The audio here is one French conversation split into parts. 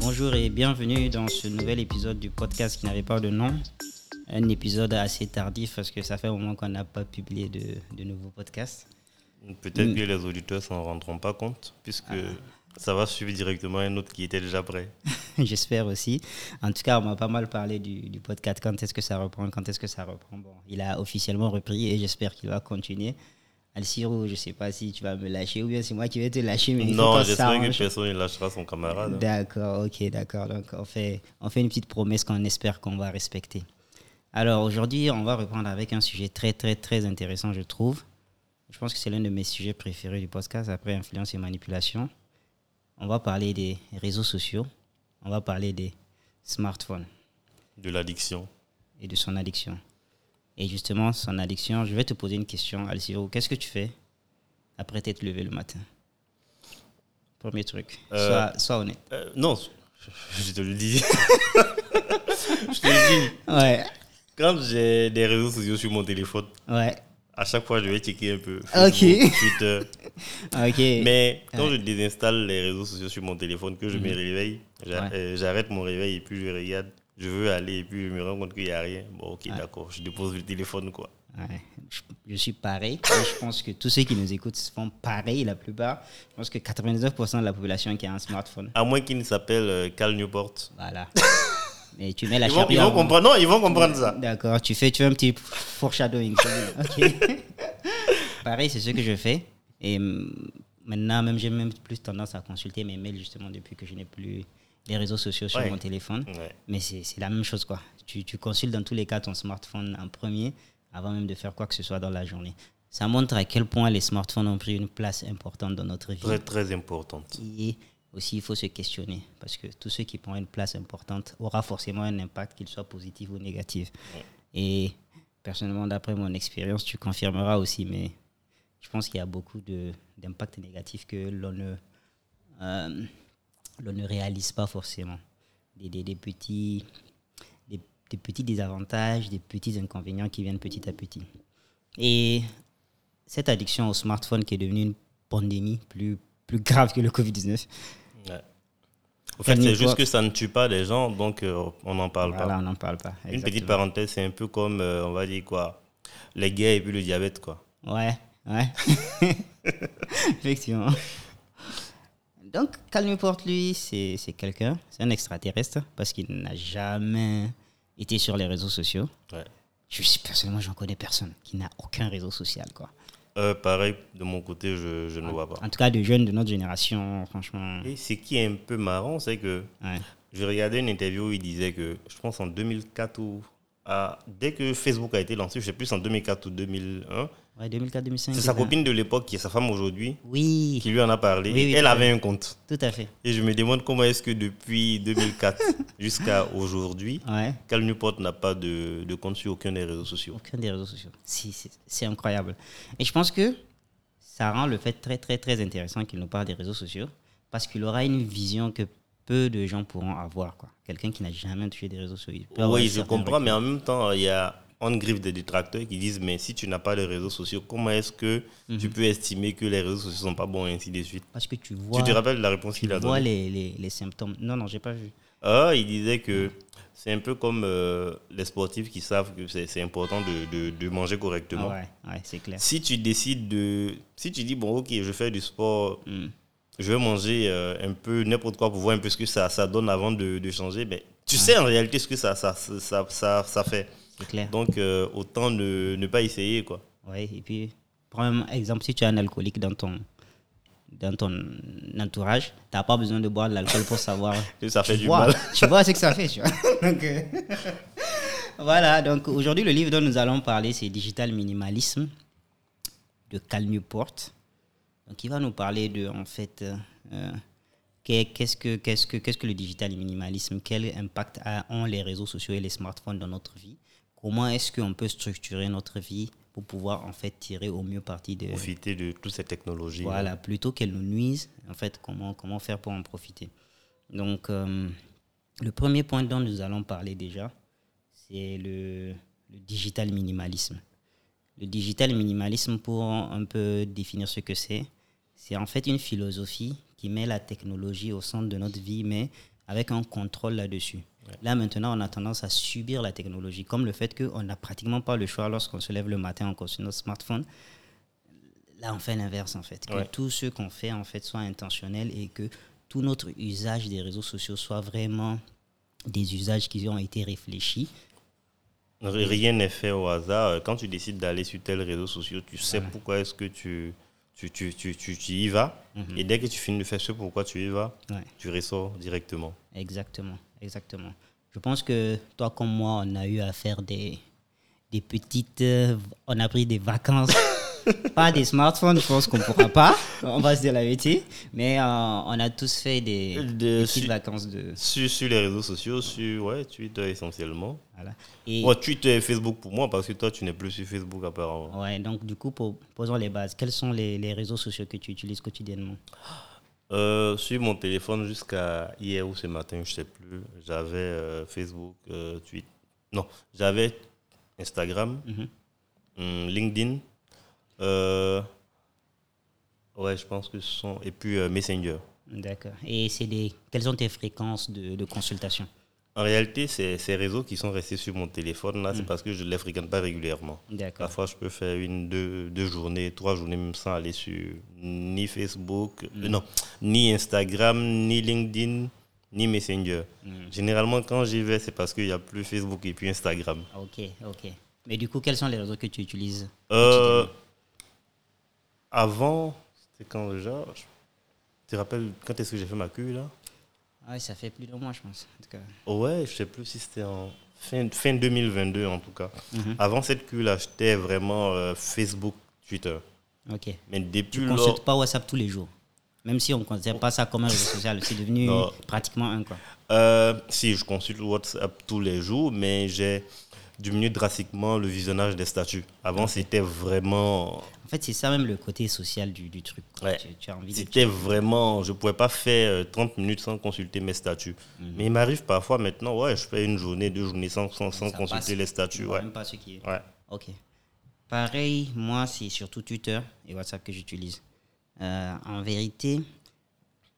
Bonjour et bienvenue dans ce nouvel épisode du podcast qui n'avait pas de nom. Un épisode assez tardif parce que ça fait un moment qu'on n'a pas publié de, de nouveaux podcasts. Peut-être que les auditeurs s'en rendront pas compte puisque ça va suivre directement un autre qui était déjà prêt. J'espère aussi. En tout cas, on m'a pas mal parlé du, du podcast. Quand est-ce que ça reprend Quand est-ce que ça reprend Bon, il a officiellement repris et j'espère qu'il va continuer. Alciro, je sais pas si tu vas me lâcher ou bien c'est moi qui vais te lâcher. Mais non, j'espère que personne ne lâchera son camarade. D'accord, ok, d'accord. Donc, on fait, on fait une petite promesse qu'on espère qu'on va respecter. Alors, aujourd'hui, on va reprendre avec un sujet très, très, très intéressant, je trouve. Je pense que c'est l'un de mes sujets préférés du podcast, après influence et manipulation. On va parler des réseaux sociaux, on va parler des smartphones De l'addiction. et de son addiction. Et justement, son addiction, je vais te poser une question, Alciro. Qu'est-ce que tu fais après t'être levé le matin? Premier truc. Euh, sois, sois honnête. Euh, non, je te le dis. je te le dis. Ouais, Quand j'ai des réseaux sociaux sur mon téléphone, ouais. à chaque fois, je vais checker un peu. Twitter. Ok. Mais quand je désinstalle les réseaux sociaux sur mon téléphone, que je me réveille, Mhm. Ouais. euh, j'arrête mon réveil et puis je regarde. Je veux aller et puis je me rends compte qu'il n'y a rien. Bon, ok, d'accord. Je dépose le téléphone, quoi. Ouais, je, je suis pareil. Et je pense que tous ceux qui nous écoutent font pareil, la plupart. Je pense que 99% de la population qui a un smartphone. À moins qu'il s'appelle euh, Cal Newport. Voilà. Mais tu mets la Ils vont, ils vont comprendre. Non, ils vont comprendre ça. D'accord, tu fais, tu fais un petit foreshadowing. Ok. pareil, c'est ce que je fais. Et hum, maintenant, même j'ai même plus tendance à consulter mes mails justement depuis que je n'ai plus les réseaux sociaux sur Ouais. mon téléphone. Ouais. Mais c'est la même chose, quoi. Tu, tu consultes dans tous les cas ton smartphone en premier avant même de faire quoi que ce soit dans la journée. Ça montre à quel point les smartphones ont pris une place importante dans notre vie. Très, très importante. Et aussi, il faut se questionner parce que tout ce qui prend une place importante aura forcément un impact, qu'il soit positif ou négatif. Et personnellement, d'après mon expérience, tu confirmeras aussi, mais je pense qu'il y a beaucoup d'impacts négatifs que l'on ne, euh, l'on ne réalise pas forcément. Des, des- des petits, des, des petits désavantages, des petits inconvénients qui viennent petit à petit. Et cette addiction au smartphone qui est devenue une pandémie plus, plus grave que le Covid-19. Ouais. Au fait, c'est juste que ça ne tue pas les gens, donc euh, on n'en parle Voilà, pas. on n'en parle pas. Une petite parenthèse, c'est un peu comme, euh, on va dire quoi, les gays et puis le diabète, quoi. Ouais, ouais. Effectivement. Donc, Cal Newport, lui, c'est quelqu'un, c'est un extraterrestre parce qu'il n'a jamais été sur les réseaux sociaux. Ouais. Je suis personnellement, j'en connais personne qui n'a aucun réseau social, quoi. Euh, pareil, de mon côté, je, je ne vois pas. En tout cas, de jeunes de notre génération, franchement. Et ce qui est un peu marrant, c'est que Ouais. je regardais une interview où il disait que, je pense en 2004 ou... ah, dès que Facebook a été lancé, je sais plus en 2004 ou 2001, Ouais, 2004-2005. c'est sa copine de l'époque qui est sa femme aujourd'hui Oui, qui lui en a parlé. Oui, oui, Elle avait un compte. tout à fait. Et je me demande comment est-ce que depuis 2004 jusqu'à aujourd'hui, Ouais. Cal Newport n'a pas de, de compte sur aucun des réseaux sociaux. Aucun des réseaux sociaux. Si, c'est- incroyable. Et je pense que ça rend le fait très, très, très intéressant qu'il nous parle des réseaux sociaux parce qu'il aura une vision que peu de gens pourront avoir. Quelqu'un qui n'a jamais touché des réseaux sociaux. Oui, je comprends, recul. mais en même temps, il y a en griffe des détracteurs qui disent Mais si tu n'as pas de réseaux sociaux, comment est-ce que Mhm. tu peux estimer que les réseaux sociaux sont pas bons et ainsi de suite? Parce que tu vois, Tu te rappelles la réponse tu qu'il a vois donnée? les, les, les symptômes. Non, non, j'ai pas vu. Ah, il disait que c'est un peu comme euh, les sportifs qui savent que c'est important de, de- de manger Ah correctement. ouais, ouais, c'est clair. Si tu décides de. Si tu dis, bon, ok, je fais du sport, Mm. je vais manger euh, un peu n'importe quoi pour voir un peu ce que ça, ça donne avant de, de changer, mais tu sais en réalité ce que ça, ça, ça, ça, ça fait. C'est clair. Donc, euh, autant ne, ne pas essayer, quoi. Ouais, et puis, prends un exemple, si tu as un alcoolique dans ton, dans ton entourage, tu n'as pas besoin de boire de l'alcool pour savoir. Ça fait tu du vois, mal. Tu vois ce que ça fait, tu vois. Donc, euh, voilà, donc aujourd'hui, le livre dont nous allons parler, c'est Digital Minimalisme de Cal Newport. Donc, il va nous parler de, en fait, euh, qu'est- qu'est-ce que, qu'est-ce que, qu'est-ce que le digital minimalisme, quel impact ont les réseaux sociaux et les smartphones dans notre vie, comment est-ce qu'on peut structurer notre vie pour pouvoir, en fait, tirer au mieux parti de, Profiter de toutes ces technologies. voilà, plutôt qu'elles nous nuisent, en fait, comment, comment faire pour en profiter. Donc, euh, le premier point dont nous allons parler déjà, c'est le, le digital minimalisme. Le digital minimalisme, pour un peu définir ce que c'est, c'est en fait une philosophie qui met la technologie au centre de notre vie, mais avec un contrôle là-dessus. Là, maintenant, on a tendance à subir la technologie, comme le fait qu'on n'a pratiquement pas le choix lorsqu'on se lève le matin, on consulte notre smartphone. Là, on fait l'inverse, en fait. Que Ouais. tout ce qu'on fait, en fait, soit intentionnel et que tout notre usage des réseaux sociaux soit vraiment des usages qui ont été réfléchis. Rien n'est fait au hasard. Quand tu décides d'aller sur tel réseau social, tu sais pourquoi est-ce que tu, tu, tu, tu, tu- tu y vas. Et dès que tu finis de faire ce pourquoi tu y vas, Ouais. tu ressors directement. Exactement, exactement. Je pense que toi comme moi, on a eu à faire des, des petites... euh, on a pris des vacances. pas des smartphones, je pense qu'on ne pourra pas. On va se dire la vérité. Mais euh, on a tous fait des, De- des petites vacances de... Sur, sur les réseaux sociaux, sur ouais, Twitter essentiellement. Voilà. Et, Ouais, Twitter et Facebook pour moi, parce que toi, tu n'es plus sur Facebook apparemment. ouais, donc du coup, pour- posons les bases. Quels sont les, les réseaux sociaux que tu utilises quotidiennement? Euh, sur mon téléphone jusqu'à hier ou ce matin, je sais plus, j'avais euh, Facebook, euh, Twitter. Non, j'avais Instagram, Mhm. hum, LinkedIn. euh, ouais, je pense que ce sont. Et puis Messenger. D'accord. Et c'est des... quelles sont tes fréquences de, de consultation? En réalité, ces, ces réseaux qui sont restés sur mon téléphone, Mm. là, c'est parce que je ne les fréquente pas régulièrement. Parfois, je peux faire une, deux, deux journées, trois journées même sans aller sur ni Facebook, Mm. euh, non, ni Instagram, ni LinkedIn, ni Messenger. Mm. Généralement, quand j'y vais, c'est parce qu'il n'y a plus Facebook et puis Instagram. Ok, ok. Mais du coup, quels sont les réseaux que tu utilises Euh, avant, c'était quand déjà Je tu te rappelles quand est-ce que j'ai fait ma queue là? Ah ouais, ça fait plus de mois, je pense. En tout cas. Ouais, je sais plus si c'était en fin, fin 2022 en tout cas. Mhm. Avant cette queue là, j'étais vraiment euh, Facebook, Twitter. Ok. Mais depuis Tu ne consultes pas WhatsApp tous les jours? Même si on ne considère pas ça comme un réseau social, c'est devenu Non. pratiquement un. Quoi. Euh, si, je consulte WhatsApp tous les jours, mais j'ai diminué drastiquement le visionnage des statuts. Avant, c'était vraiment. En fait, c'est ça même le côté social du, du truc. Ouais. Tu, tu as envie de... C'était vraiment. Je ne pouvais pas faire euh, 30 minutes sans consulter mes statuts. Mais il m'arrive parfois maintenant, ouais, je fais une journée, deux journées sans, sans, sans consulter passe. les vois Ouais. même pas ce qui est. ouais. Ok. Pareil, moi, c'est surtout Twitter et WhatsApp que j'utilise. Euh, en vérité,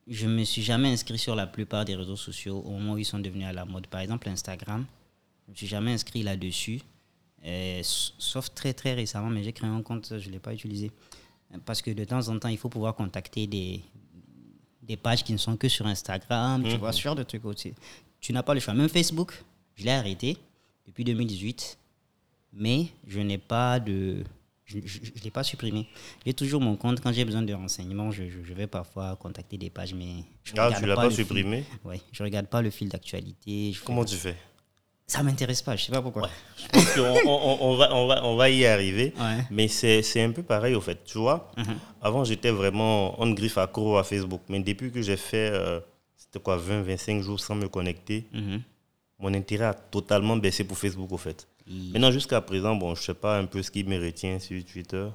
je me suis jamais inscrit sur la plupart des réseaux sociaux au moment où ils sont devenus à la mode. Par exemple, Instagram, je ne suis jamais inscrit là-dessus. Euh, sauf très très récemment, mais j'ai créé un compte, je ne l'ai pas utilisé. Parce que de temps en temps, il faut pouvoir contacter des, des pages qui ne sont que sur Instagram, tu vois, ce genre de trucs aussi. Tu n'as pas le choix. Même Facebook, je l'ai arrêté depuis 2018, mais je n'ai pas de. Je ne l'ai pas supprimé. J'ai toujours mon compte. Quand j'ai besoin de renseignements, je, je- je vais parfois contacter des pages, mais je Ah, regarde tu l'as pas supprimé? Ouais, je regarde pas le fil d'actualité. fais- Comment tu fais? Ça m'intéresse pas, je sais pas pourquoi. Je pense qu'on on, on- on va, on, va, on va y arriver. Ouais. Mais c'est un peu pareil au fait. Tu vois, avant j'étais vraiment on griffe accro à Facebook. Mais depuis que j'ai fait, euh, c'était quoi, 20-25 jours sans me connecter, Mhm. mon intérêt a totalement baissé pour Facebook au fait. Maintenant, jusqu'à présent, bon, je sais pas un peu ce qui me retient sur Twitter.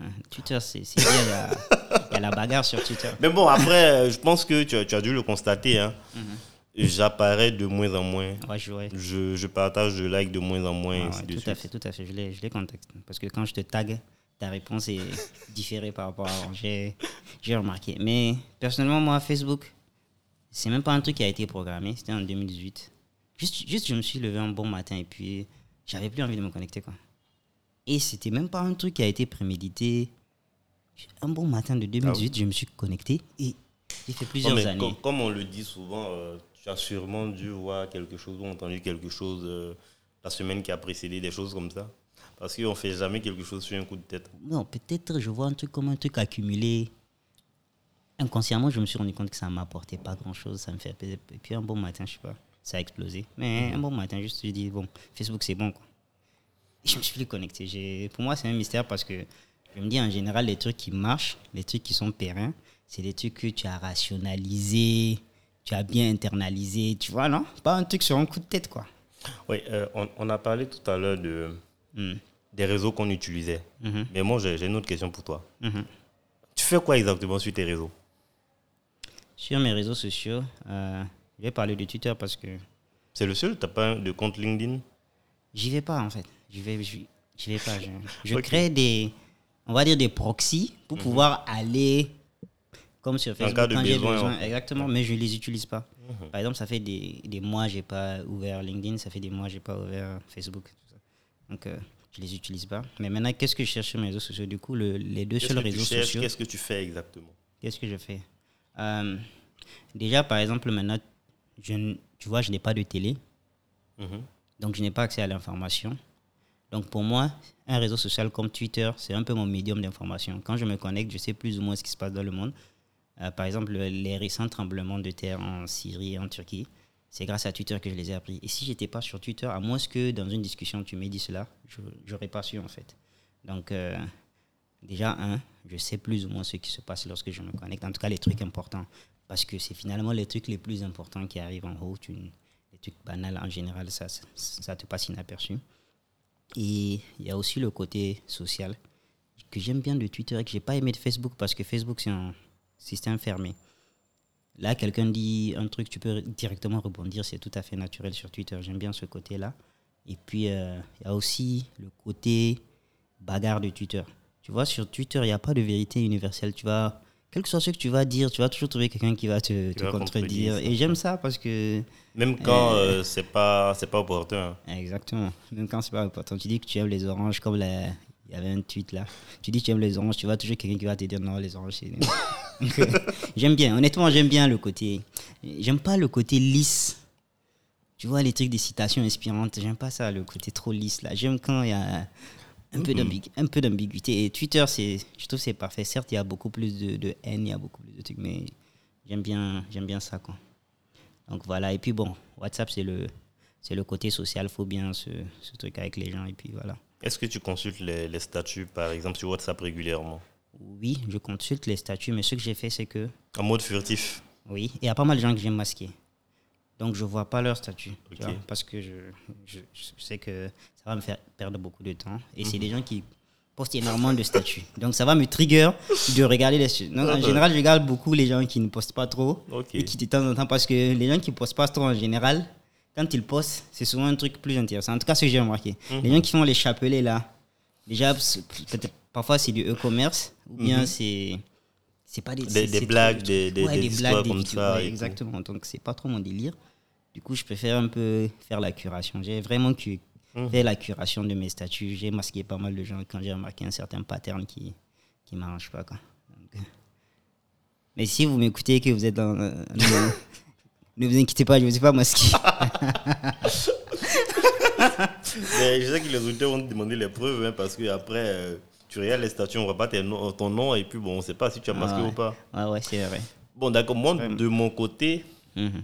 Hein, Twitter, c'est bien, il y, a, la bagarre sur Twitter. Mais bon, après, je pense que tu as, tu as dû le constater. Hein. Mhm. J'apparais de moins en moins. Ouais, je, ouais. Je, je partage de likes de moins en moins. Ah ainsi ouais, de tout à fait, tout à fait. Je les, je les contacte. Parce que quand je te tag, ta réponse est différée par rapport à avant. J'ai remarqué. Mais personnellement, moi, Facebook, c'est même pas un truc qui a été programmé. C'était en 2018. Juste, juste, je me suis levé un bon matin et puis j'avais plus envie de me connecter. Quoi. Et c'était même pas un truc qui a été prémédité. Un bon matin de 2018, je me suis connecté et j'ai fait Non, plusieurs mais années. com- comme on le dit souvent, euh, tu as sûrement dû voir quelque chose ou entendu quelque chose euh, la semaine qui a précédé, des choses comme ça. Parce qu'on ne fait jamais quelque chose sur un coup de tête. Non, peut-être je vois un truc comme un truc accumulé. Inconsciemment, je me suis rendu compte que ça ne m'apportait pas grand-chose. Ça me fait Et puis un bon matin, je sais pas, ça a explosé. Mais un bon matin, juste je dis, bon, Facebook, c'est bon. Quoi. Et je me suis plus connecté. Pour moi, c'est un mystère parce que je me dis, en général, les trucs qui marchent, les trucs qui sont pérennes, c'est des trucs que tu as rationalisés, tu as bien internalisé, tu vois, non? Pas un truc sur un coup de tête, quoi. Oui, euh, on, on a parlé tout à l'heure de, Hmm. des réseaux qu'on utilisait. Mhm. Mais moi, j'ai une autre question pour toi. Mhm. Tu fais quoi exactement sur tes réseaux? Sur mes réseaux sociaux, euh, je vais parler de Twitter parce que C'est le seul? Tu n'as pas de compte LinkedIn? J'y vais pas en fait. J'y vais, vais pas. Je, crée des, on va dire des proxys pour pouvoir aller comme sur Facebook, quand j'ai besoin, besoin, ouais. exactement, mais je les utilise pas. Mhm. Par exemple, ça fait des, des mois j'ai pas ouvert LinkedIn, ça fait des mois j'ai pas ouvert Facebook. tout ça. Donc, euh, je les utilise pas. Mais maintenant, qu'est-ce que je cherche sur mes réseaux sociaux? Du coup, le- les deux Qu'est-ce seuls que réseaux cherches? sociaux. Qu'est-ce que tu fais exactement? Qu'est-ce que je fais? Euh, Déjà, par exemple, maintenant, je, tu vois, je n'ai pas de télé, Mhm. donc je n'ai pas accès à l'information. Donc pour moi, un réseau social comme Twitter, c'est un peu mon médium d'information. Quand je me connecte, je sais plus ou moins ce qui se passe dans le monde. Euh, par exemple, le- les récents tremblements de terre en Syrie et en Turquie, c'est grâce à Twitter que je les ai appris. Et si j'étais pas sur Twitter, à moins que dans une discussion tu m'aies dit cela, je n'aurais pas su en fait. Donc euh, déjà, un, je sais plus ou moins ce qui se passe lorsque je me connecte. En tout cas, les trucs importants. Parce que c'est finalement les trucs les plus importants qui arrivent en haut. Les trucs banals, en général, ça, ça, ça te passe inaperçu. Et il y a aussi le côté social que j'aime bien de Twitter et que j'ai pas aimé de Facebook parce que Facebook, c'est un système fermé. Là, quelqu'un dit un truc, tu peux directement rebondir, c'est tout à fait naturel sur Twitter. J'aime bien ce côté-là. Et puis, euh, il y a aussi le côté bagarre de Twitter. Tu vois, sur Twitter, il n'y a pas de vérité universelle. Tu vas, quel que soit ce que tu vas dire, tu vas toujours trouver quelqu'un qui va te, contredire. Et j'aime ça parce que Même quand euh, c'est pas c'est pas opportun. Exactement. Même quand c'est pas important. Tu dis que tu aimes les oranges, comme la- il y avait un tweet là. Tu dis que tu aimes les oranges, tu vois toujours quelqu'un qui va te dire non, les oranges, j'aime bien. Honnêtement, j'aime bien le côté. J'aime pas le côté lisse. Tu vois, les trucs des citations inspirantes, j'aime pas ça, le côté trop lisse là. J'aime quand il y a un peu peu d'ambiguïté. Et Twitter, c'est, je trouve que c'est parfait. Certes, il y a beaucoup plus de, de haine, il y a beaucoup plus de trucs, mais j'aime bien, j'aime bien ça, quoi. Donc voilà. Et puis bon, WhatsApp, c'est le, c'est le côté social. faut bien ce, ce truc avec les gens. Et puis voilà. Est-ce que tu consultes les, les statuts, par exemple, sur WhatsApp régulièrement? Oui, je consulte les statuts, mais ce que j'ai fait, c'est que, En mode furtif? Oui, il y a pas mal de gens que j'aime masquer. Donc je vois pas leur statut. vois, parce que je, je, je sais que ça va me faire perdre beaucoup de temps. Et c'est des gens qui postent énormément de statuts. Donc ça va me trigger de regarder les statuts. En Ah, général, je regarde beaucoup les gens qui ne postent pas trop. Ok. Et qui de temps en temps, parce que les gens qui postent pas trop en général, quand ils postent, c'est souvent un truc plus intéressant. En tout cas, ce que j'ai remarqué. Mhm. Les gens qui font les chapelets là, déjà, parfois c'est du e-commerce, ou bien c'est. C'est pas des, Mhm. Des- des blagues, des- des- ouais, des histoires des comme ça ouais, exactement. Donc, c'est pas trop mon délire. Du coup, je préfère un peu faire la curation. J'ai vraiment Mhm. fait la curation de mes statuts. J'ai masqué pas mal de gens quand j'ai remarqué un certain pattern qui qui m'arrange pas. Quoi. Donc, euh, mais si vous m'écoutez et que vous êtes dans. euh, ne, ne vous inquiétez pas, je ne vous ai pas masqué. Mais je sais que les auditeurs vont te demander les preuves, hein, parce que après, euh, tu regardes les statuts, on voit pas ton nom, et puis bon, on ne sait pas si tu as masqué Ah ouais. ou pas. Ouais, ouais, c'est vrai. Bon, d'accord, moi, de mon côté, Mhm.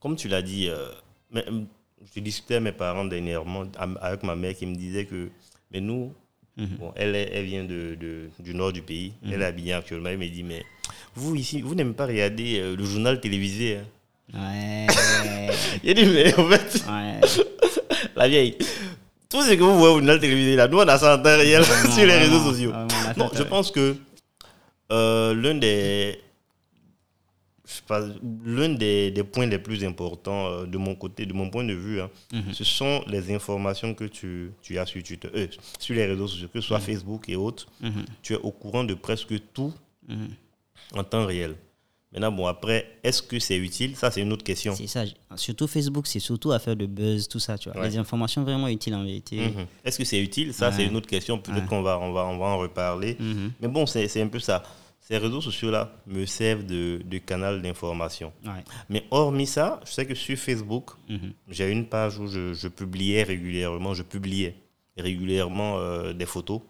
comme tu l'as dit, euh, mais, euh, je discutais avec mes parents dernièrement, avec ma mère qui me disait que, mais nous, Mhm. bon, elle, elle vient de, de- du nord du pays, elle est habillée actuellement, elle me dit, mais vous ici, vous n'aimez pas regarder euh, le journal télévisé hein Ouais. Il dit, mais en fait, ouais. la vieille, tout ce que vous voyez au journal télévisé, là, nous, on a ça en temps réel Vraiment, sur les réseaux vraiment, sociaux. vraiment, a Non, je pense que euh, l'un des, je sais pas, l'un des, des points les plus importants euh, de mon côté, de mon point de vue, hein, Mhm. ce sont les informations que tu, tu as sur Twitter, euh, sur les réseaux sociaux, que ce soit Facebook et autres. Mhm. Tu es au courant de presque tout Mhm. en temps réel. Maintenant, bon, après, est-ce que c'est utile? Ça, c'est une autre question. C'est ça. Surtout Facebook, c'est surtout affaire de buzz, tout ça, tu vois. Ouais. Les informations vraiment utiles en vérité. Mhm. Est-ce que c'est utile? Ça, c'est une autre question. Peut-être Ouais. qu'on va, on va, on va en reparler. Mhm. Mais bon, c'est c'est un peu ça. Ces réseaux sociaux-là me servent de, de canal d'information. Mais hormis ça, je sais que sur Facebook, Mhm. j'ai une page où je, je publiais régulièrement, je publiais régulièrement euh, des photos.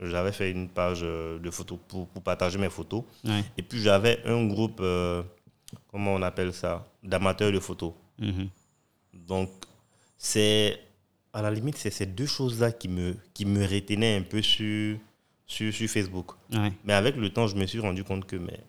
J'avais fait une page euh, de photos pour, pour partager mes photos. Ouais. Et puis j'avais un groupe, euh, comment on appelle ça, d'amateurs de photos. Mhm. Donc, c'est à la limite, c'est ces deux choses-là qui me, qui me retenaient un peu sur, sur, sur Facebook. Ouais. Mais avec le temps, je me suis rendu compte que, mais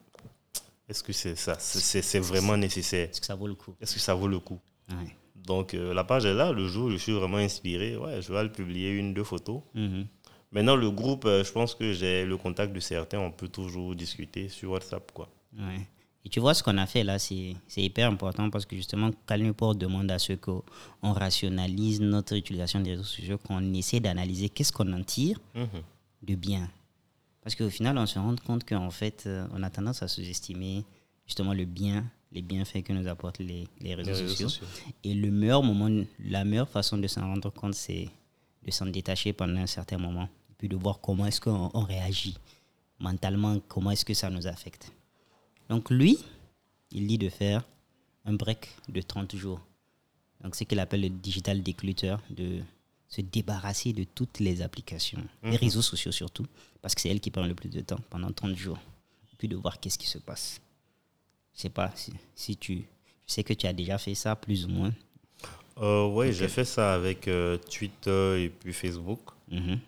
est-ce que c'est ça, c'est- c'est c'est vraiment nécessaire Est-ce que ça vaut le coup? Est-ce que ça vaut le coup? Ouais. Donc, euh, la page est là. Le jour où je suis vraiment inspiré, ouais, je vais le publier une, deux photos. Mhm. Maintenant, le groupe, euh, je pense que j'ai le contact de certains. On peut toujours discuter sur WhatsApp, quoi. Ouais. Et tu vois, ce qu'on a fait là, c'est hyper important parce que justement, Calmeport demande à ce qu'on rationalise notre utilisation des réseaux sociaux, qu'on essaie d'analyser qu'est-ce qu'on en tire Mhm. de bien. Parce qu'au final, on se rend compte qu'en fait, euh, on a tendance à sous-estimer justement le bien, les bienfaits que nous apportent les, les réseaux, Les réseaux sociaux. sociaux. Et le meilleur moment, la meilleure façon de s'en rendre compte, c'est de s'en détacher pendant un certain moment. Et puis de voir comment est-ce qu'on on réagit mentalement, comment est-ce que ça nous affecte. Donc lui, il dit de faire un break de 30 jours. Donc ce qu'il appelle le digital declutter, de se débarrasser de toutes les applications, les réseaux sociaux surtout, parce que c'est elle qui prend le plus de temps pendant 30 jours. Et puis de voir qu'est-ce qui se passe. Je sais pas si, si tu... Je sais que tu as déjà fait ça, plus ou moins. Euh, oui, j'ai fait ça avec euh, Twitter et puis Facebook. Mhm.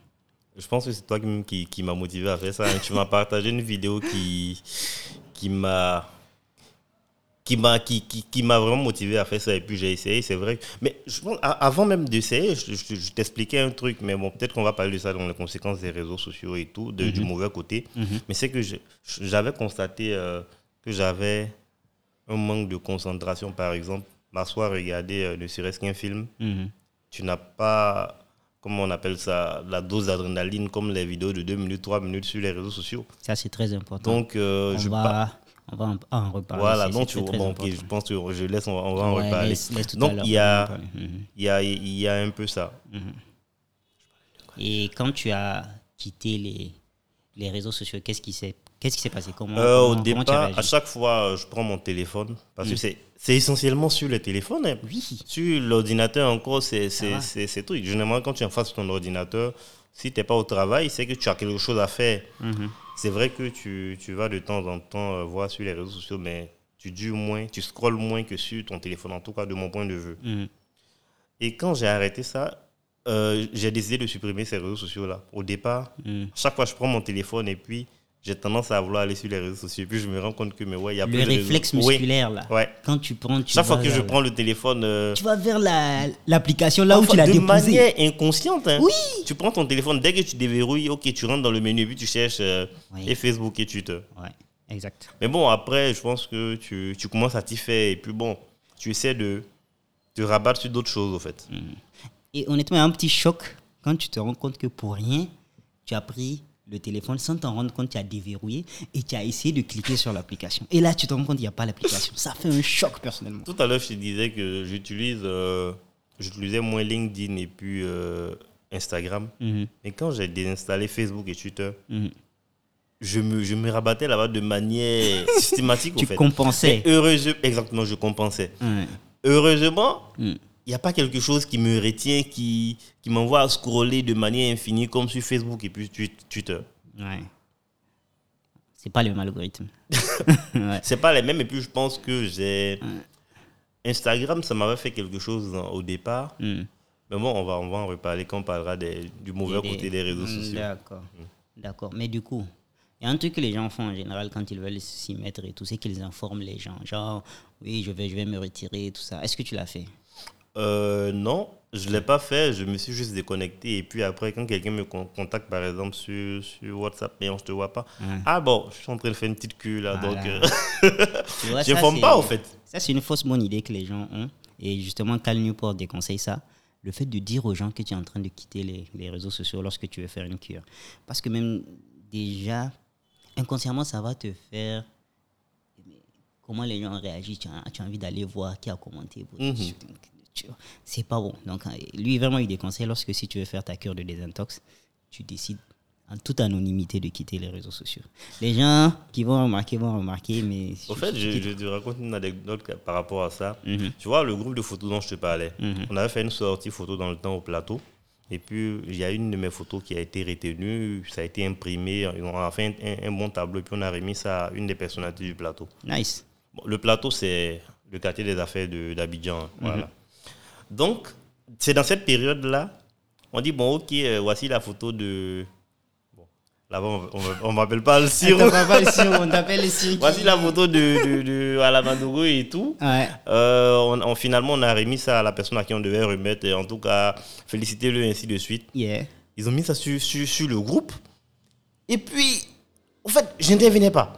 Je pense que c'est toi qui, qui, qui m'a motivé à faire ça. Tu m'as partagé une vidéo qui, qui m'a qui m'a qui, qui, qui m'a vraiment motivé à faire ça et puis j'ai essayé c'est vrai mais je pense, avant même d'essayer je, je- je t'expliquais un truc mais bon peut-être qu'on va parler de ça dans les conséquences des réseaux sociaux et tout de- du mauvais côté mais c'est que j'avais constaté euh, que j'avais un manque de concentration par exemple m'asseoir regarder euh, ne serait-ce qu'un film Mhm. tu n'as pas, comment on appelle ça, la dose d'adrénaline comme les vidéos de 2 minutes, 3 minutes sur les réseaux sociaux. Ça, c'est très important. Donc, euh, je va, on va en, en reparler. Voilà, donc tu, bon, ok, important. je pense que je laisse, on va, on va en reparler. laisse- laisse donc, il y, a. Mhm. il, y a, il y a un peu ça. Et quand tu as quitté les, les réseaux sociaux, qu'est-ce qui s'est qu'est-ce qui s'est passé? Comment, Euh, au comment- départ, à chaque fois, euh, je prends mon téléphone parce que c'est essentiellement sur le téléphone. hein. Oui. Sur l'ordinateur, encore, c'est c'est tout. Généralement, quand tu es en face de ton ordinateur, si tu n'es pas au travail, c'est que tu as quelque chose à faire. Mhm. C'est vrai que tu, tu vas de temps en temps euh, voir sur les réseaux sociaux, mais tu dures moins, tu scrolles moins que sur ton téléphone, en tout cas de mon point de vue. Mhm. Et quand j'ai arrêté ça, euh, j'ai décidé de supprimer ces réseaux sociaux-là. Au départ, Mhm. chaque fois je prends mon téléphone et puis j'ai tendance à vouloir aller sur les réseaux sociaux. Et puis je me rends compte que, mais ouais, il y a Le de réflexe réseaux. Oui, musculaire, là. ouais. Quand tu prends. Tu Chaque fois que je prends le téléphone, euh, Tu vas vers la- l'application là où tu l'as de déposé. manière inconsciente. hein. Oui. Tu prends ton téléphone, dès que tu déverrouilles, ok, tu rentres dans le menu et puis tu cherches euh, Oui. et Facebook et Twitter. Ouais, exact. Mais bon, après, je pense que tu, tu commences à t'y faire et puis bon, tu essaies de te rabattre sur d'autres choses, au fait. Et honnêtement, il y a un petit choc quand tu te rends compte que pour rien, tu as pris le téléphone sans t'en rendre compte, tu as déverrouillé et tu as essayé de cliquer sur l'application. Et là, tu te rends compte qu'il n'y a pas l'application. Ça fait un choc personnellement. Tout à l'heure, je te disais que j'utilise, euh, j'utilisais moins LinkedIn et puis euh, Instagram. Mhm, Mais quand j'ai désinstallé Facebook et Twitter, mhm. je me, je me rabattais là-bas de manière systématique, Tu fait. compensais. Heureusement, exactement, je compensais. Heureusement, Mm. il n'y a pas quelque chose qui me retient, qui, qui m'envoie à scroller de manière infinie comme sur Facebook et puis Twi- Twitter. Ouais. C'est pas le même algorithme. ouais. C'est pas les mêmes. Et puis, je pense que j'ai. Instagram, ça m'avait fait quelque chose au départ. Mm. Mais bon, on va, on va en reparler quand on parlera des- du mauvais Des- côté des réseaux Mm, sociaux. D'accord. D'accord. Mais du coup, il y a un truc que les gens font en général quand ils veulent s'y mettre et tout, c'est qu'ils informent les gens. Genre, oui, je vais, je vais me retirer et tout ça. Est-ce que tu l'as fait? Euh, non, je ne l'ai pas fait. Je me suis juste déconnecté. Et puis après, quand quelqu'un me con- contacte, par exemple, sur, sur WhatsApp, mais on ne te voit pas. Ah bon, je suis en train de faire une petite queue là. Voilà. Donc, euh, vois, je n'informe c'est- pas, au fait. Ça, c'est une fausse bonne idée que les gens ont. Et justement, Cal Newport déconseille ça. Le fait de dire aux gens que tu es en train de quitter les, les réseaux sociaux lorsque tu veux faire une cure. Parce que même déjà, inconsciemment, ça va te faire. Comment les gens réagissent, tu as, tu as envie d'aller voir qui a commenté. Donc, C'est pas bon. Donc, euh, lui, vraiment, il déconseille lorsque si tu veux faire ta cure de désintox, tu décides en toute anonymité de quitter les réseaux sociaux. Les gens qui vont remarquer vont remarquer, mais. Au fait, je, je te raconte une anecdote par rapport à ça. Mhm. Tu vois, le groupe de photos dont je te parlais, Mhm. on avait fait une sortie photo dans le temps au plateau. Et puis, il y a une de mes photos qui a été retenue, ça a été imprimé. On a fait un, un bon tableau et puis on a remis ça à une des personnalités du plateau. Nice. Bon, le plateau, c'est le quartier des affaires de- d'Abidjan. hein, Voilà. Donc, c'est dans cette période-là, on dit, bon, ok, euh, voici la photo de... Bon, là-bas, on ne m'appelle pas le sirop. On t'appelle le sirop, on t'appelle le sirop. Voici la photo de, de, de Alamandogo et tout. Ouais. Euh, on, on- finalement, on a remis ça à la personne à qui on devait remettre. Et en tout cas, félicitez-le ainsi de suite. Yeah. Ils ont mis ça sur, sur, sur le groupe. Et puis, en fait, je n'intervenais pas.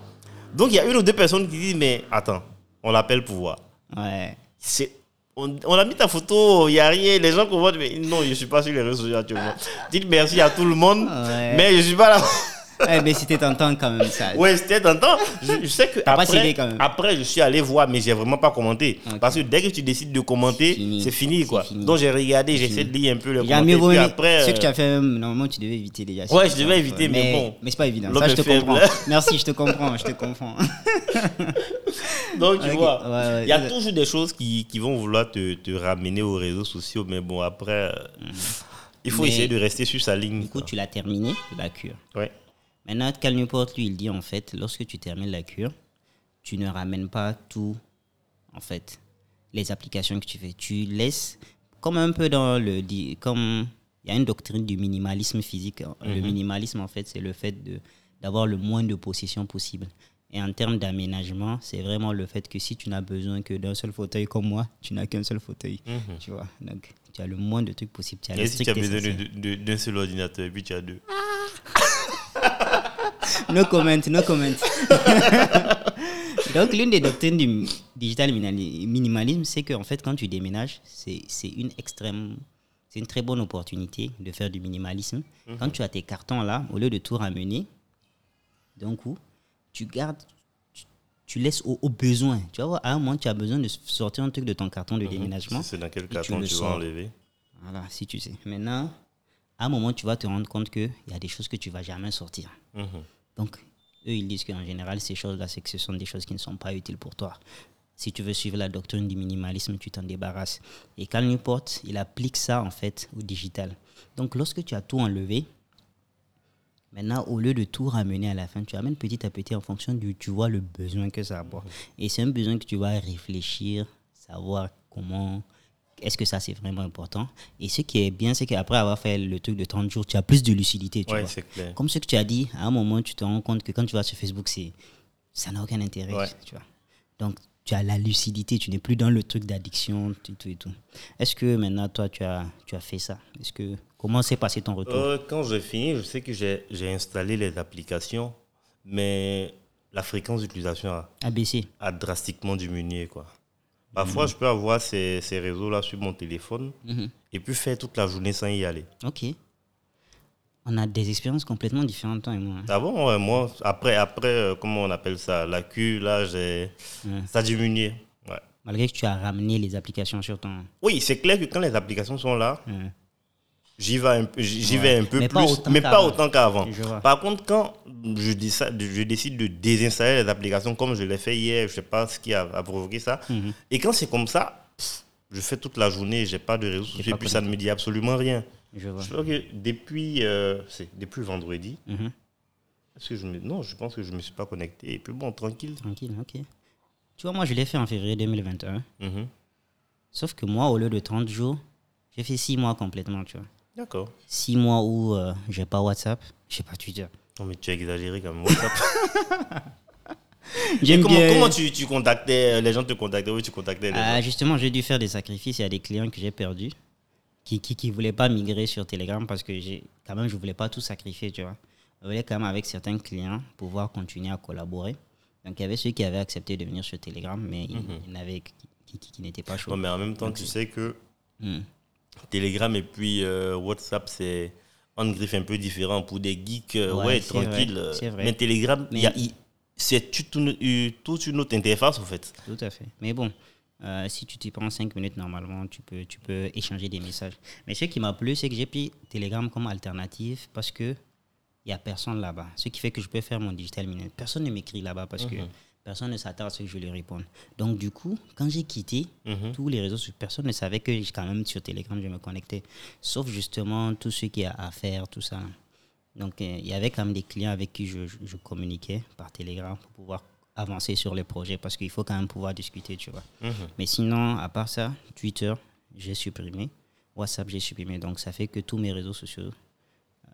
Donc, il y a une ou deux personnes qui disent, mais attends, on l'appelle pour voir. Ouais. C'est- On, on a mis ta photo, il n'y a rien. Les gens comprennent, mais non, je ne suis pas sur les réseaux sociaux actuellement. Dites merci à tout le monde, Ouais. mais je ne suis pas là. Eh, mais c'était tentant quand même ça. Ouais, c'était tentant. Je, je sais que après, cédé quand même. après, je suis allé voir, mais j'ai vraiment pas commenté. Parce que dès que tu décides de commenter, c'est fini, quoi. fini. Donc j'ai regardé, j'ai essayé de lire un peu le Il y a mieux commentaire. puis après, Ce que tu as fait, euh, normalement, tu devais éviter déjà. Ouais, je devais éviter, mais bon. Mais c'est pas évident. Ça, je te faible. comprends. Merci, je te comprends. Je te comprends. Donc, tu vois, ouais, ouais. il y a toujours des choses qui, qui vont vouloir te, te ramener aux réseaux sociaux, mais bon, après, euh, il faut Mais- essayer de rester sur sa ligne. Du coup, quoi. tu l'as terminé, la cure. Ouais. Maintenant, Cal Newport, lui, il dit en fait, lorsque tu termines la cure, tu ne ramènes pas tout, en fait, les applications que tu fais. Tu laisses, comme un peu dans le. Comme il y a une doctrine du minimalisme physique. Le minimalisme, en fait, c'est le fait de d'avoir le moins de possessions possible. Et en termes d'aménagement, c'est vraiment le fait que si tu n'as besoin que d'un seul fauteuil comme moi, tu n'as qu'un seul fauteuil. Tu vois, donc tu as le moins de trucs possible. Tu as le Et si tu as besoin d'un seul ordinateur, et puis tu as deux. No comment, no comment. Donc, l'une des doctrines du digital minimalisme, c'est qu'en fait, quand tu déménages, c'est c'est une extrême, c'est une très bonne opportunité de faire du minimalisme. Quand tu as tes cartons là, au lieu de tout ramener, d'un coup, tu gardes, tu, tu laisses au, au besoin. Tu vas voir, à un moment, tu as besoin de sortir un truc de ton carton de déménagement. Si c'est dans quel tu carton le tu vas enlever? Voilà, si tu sais. Maintenant, à un moment, tu vas te rendre compte qu'il y a des choses que tu vas jamais sortir. Mhm. Donc, eux, ils disent qu'en général, ces choses-là, c'est que ce sont des choses qui ne sont pas utiles pour toi. Si tu veux suivre la doctrine du minimalisme, tu t'en débarrasses. Et Cal Newport, il applique ça, en fait, au digital. Donc, lorsque tu as tout enlevé, maintenant, au lieu de tout ramener à la fin, tu amènes petit à petit en fonction du, tu vois, le besoin que ça apporte. Et c'est un besoin que tu vas réfléchir, savoir comment, est-ce que ça, c'est vraiment important? Et ce qui est bien, c'est qu'après avoir fait le truc de 30 jours, tu as plus de lucidité, tu Ouais, vois. c'est clair. Comme ce que tu as dit, à un moment, tu te rends compte que quand tu vas sur Facebook, c'est ça n'a aucun intérêt. Ouais. Tu vois. Donc, tu as la lucidité, tu n'es plus dans le truc d'addiction, tout, tout et tout. Est-ce que maintenant, toi, tu as, tu as fait ça? Est-ce que Comment s'est passé ton retour? Euh, quand j'ai fini, je sais que j'ai installé les applications, mais la fréquence d'utilisation a, ABC. a drastiquement diminué. Quoi. Parfois, je peux avoir ces, ces réseaux-là sur mon téléphone Mhm. et puis faire toute la journée sans y aller. Ok. On a des expériences complètement différentes, toi et moi. hein. Ah bon? Ouais, Moi, après, après euh, comment on appelle ça? La Q, là, j'ai Ouais. ça a diminué. Ouais. Malgré que tu as ramené les applications sur ton. Oui, c'est clair que quand les applications sont là. J'y vais un, peu- j'y Ouais. vais un peu Mais plus, pas mais pas autant qu'avant. Par contre, quand je, dis ça, je décide de désinstaller les applications comme je l'ai fait hier, je sais pas ce qui a, a provoqué ça, Mhm. et quand c'est comme ça, pff, je fais toute la journée, j'ai pas de réseaux sociaux, et puis ça ne me dit absolument rien. Je vois. Je crois que depuis, euh, depuis vendredi, Mhm. est-ce que je me, non, je pense que je me suis pas connecté, et puis bon, tranquille. Tranquille, ok. Tu vois, moi, je l'ai fait en février 2021. Mhm. Sauf que moi, au lieu de 30 jours, j'ai fait 6 mois complètement, tu vois. D'accord. 6 mois où euh, j'ai pas WhatsApp, j'ai pas Twitter. Non, mais tu as exagéré quand même. WhatsApp. J'aime comment, bien- comment tu, tu contactais, euh, les gens te contactaient, oui, tu contactais les gens. Ah, justement, j'ai dû faire des sacrifices. Il y a des clients que j'ai perdus qui qui, qui voulaient pas migrer sur Telegram parce que j'ai quand même, je voulais pas tout sacrifier, tu vois. Je voulais quand même, avec certains clients, pouvoir continuer à collaborer. Donc, il y avait ceux qui avaient accepté de venir sur Telegram, mais il y en avait qui, qui, qui- qui n'étaient pas chauds. Non, mais en même temps, tu sais que Hmm. Telegram et puis euh, WhatsApp, c'est un griffe un peu différent pour des geeks. euh, Ouais, ouais, tranquille. euh, vrai. Mais Telegram, Mais- c'est toute une, toute une autre interface, en fait. Tout à fait. Mais bon, euh, si tu t'y prends 5 minutes, normalement, tu peux, tu peux échanger des messages. Mais ce qui m'a plu, c'est que j'ai pris Telegram comme alternative parce que il n'y a personne là-bas. Ce qui fait que je peux faire mon digital minute. Personne ne m'écrit là-bas parce que personne ne s'attend à ce que je lui réponde. Donc, du coup, quand j'ai quitté Mhm. tous les réseaux, sociaux, personne ne savait que quand même sur Telegram, je me connectais. Sauf justement tout ce qui a à faire, tout ça. Donc, euh, il y avait quand même des clients avec qui je, je- je communiquais par Telegram pour pouvoir avancer sur les projets parce qu'il faut quand même pouvoir discuter, tu vois. Mhm. Mais sinon, à part ça, Twitter, j'ai supprimé. WhatsApp, j'ai supprimé. Donc, ça fait que tous mes réseaux sociaux,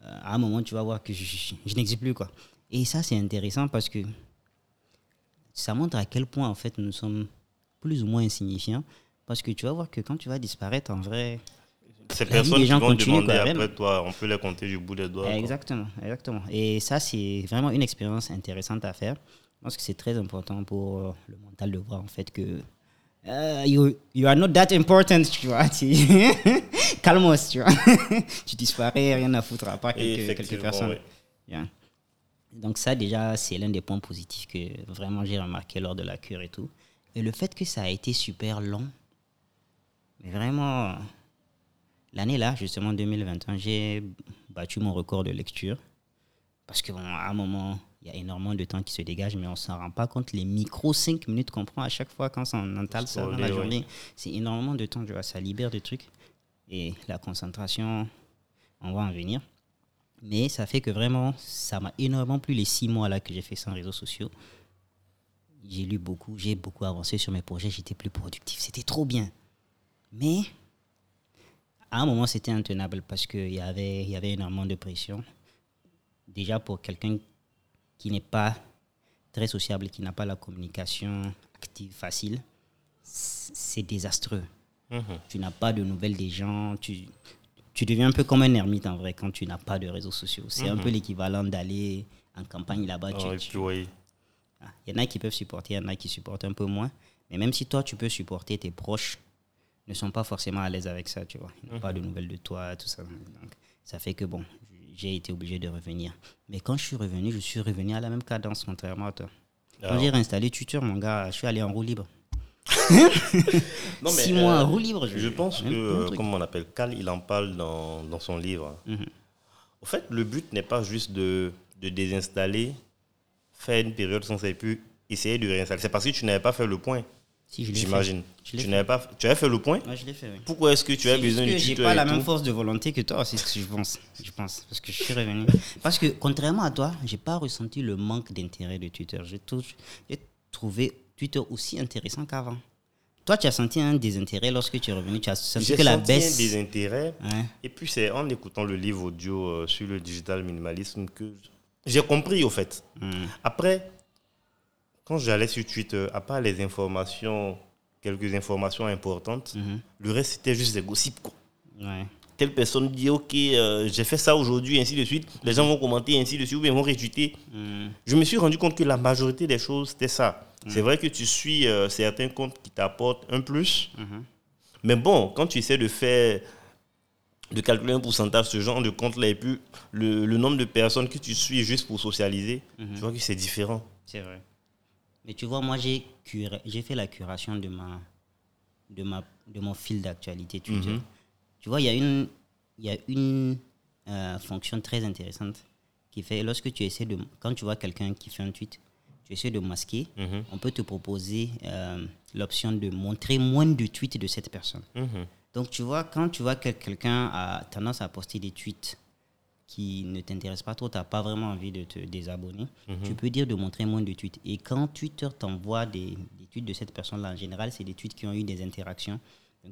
euh, à un moment, tu vas voir que je, je- je n'existe plus, quoi. Et ça, c'est intéressant parce que ça montre à quel point, en fait, nous sommes plus ou moins insignifiants. Parce que tu vas voir que quand tu vas disparaître, en vrai, Ces vie personnes qui gens vont demander quoi, après toi, on peut les compter du bout des doigts. quoi. Exactement, exactement. Et ça, c'est vraiment une expérience intéressante à faire. Je pense que c'est très important pour euh, le mental de voir en fait que euh, you, you are not that important, tu vois. Tu... Calmos, tu vois. tu disparais, rien à foutre à part quelques, quelques personnes. ouais. Yeah. Donc ça déjà, c'est l'un des points positifs que vraiment j'ai remarqué lors de la cure et tout. Et le fait que ça a été super long, mais vraiment, l'année là, justement 2021, j'ai battu mon record de lecture. Parce qu'à un moment, il y a énormément de temps qui se dégage, mais on s'en rend pas compte. Les micros 5 minutes qu'on prend à chaque fois quand on entale ça dans la journée, c'est énormément de temps, tu vois, ça libère des trucs. Et la concentration, on va en venir. Mais ça fait que vraiment, ça m'a énormément plu les six mois là que j'ai fait sans réseaux sociaux. J'ai lu beaucoup, j'ai beaucoup avancé sur mes projets, j'étais plus productif, c'était trop bien. Mais à un moment, c'était intenable parce qu'il y avait, y avait énormément de pression. Déjà pour quelqu'un qui n'est pas très sociable, qui n'a pas la communication active facile, c'est désastreux. Mhm. Tu n'as pas de nouvelles des gens, tu, tu deviens un peu comme un ermite en vrai quand tu n'as pas de réseaux sociaux. C'est un peu mhm. l'équivalent d'aller en campagne là-bas. Ah ah, il y en a qui peuvent supporter, il y en a qui supportent un peu moins. Mais même si toi, tu peux supporter, tes proches ne sont pas forcément à l'aise avec ça, tu vois. Ils n'ont pas de mhm. nouvelles de toi, tout ça. Donc, ça fait que bon, j'ai été obligé de revenir. Mais quand je suis revenu, je suis revenu à la même cadence, contrairement à toi. Quand ah. j'ai réinstallé Tutor, mon gars, je suis allé en roue libre. non, mais, Six mois en euh, roue libre. Je, pense que, euh, comme on appelle Cal, il en parle dans, dans son livre. Mhm. Au fait, le but n'est pas juste de, de désinstaller, faire une période sans puis essayer de réinstaller. C'est parce que tu n'avais pas fait le point. Si, J'imagine. Tu n'avais pas, tu as fait le point. Moi, je l'ai fait. Oui. Pourquoi est-ce que tu as besoin de J'ai pas la même force de volonté que toi, c'est ce que je pense. Je pense parce que je suis revenu. Parce que contrairement à toi, j'ai pas ressenti le manque d'intérêt de Twitter. J'ai trouvé Twitter aussi intéressant qu'avant. Toi, tu as senti un désintérêt lorsque tu es revenu. Tu as senti que la baisse. un désintérêt. Et puis c'est en écoutant le livre audio euh, sur le digital minimalisme que j'ai compris au fait. Hmm. Après quand j'allais sur Twitter, à part les informations, quelques informations importantes, mhm. le reste c'était juste des gossips. Quoi. Telle personne dit Ok, euh, j'ai fait ça aujourd'hui, ainsi de suite. Les gens vont commenter, ainsi de suite, ou bien vont retweeter. Mhm. Je me suis rendu compte que la majorité des choses, c'était ça. Mhm. C'est vrai que tu suis euh, certains comptes qui t'apportent un plus. Mais bon, quand tu essaies de faire de calculer un pourcentage, ce genre de compte-là, et puis le, le, nombre de personnes que tu suis juste pour socialiser, tu vois que c'est différent. C'est vrai. Mais tu vois, moi, j'ai fait la curation de, ma, de, ma, de mon fil d'actualité Twitter. Mhm. Tu vois, il y a une, y a une euh, fonction très intéressante qui fait, lorsque tu essaies de, quand tu vois quelqu'un qui fait un tweet, tu essaies de masquer, mhm. on peut te proposer euh, l'option de montrer moins de tweets de cette personne. Mhm. Donc, tu vois, quand tu vois que quelqu'un a tendance à poster des tweets qui ne t'intéresse pas trop, tu n'as pas vraiment envie de te désabonner, mhm. tu peux dire de montrer moins de tweets. Et quand Twitter t'envoie des, tweets de cette personne-là, en général, c'est des tweets qui ont eu des interactions,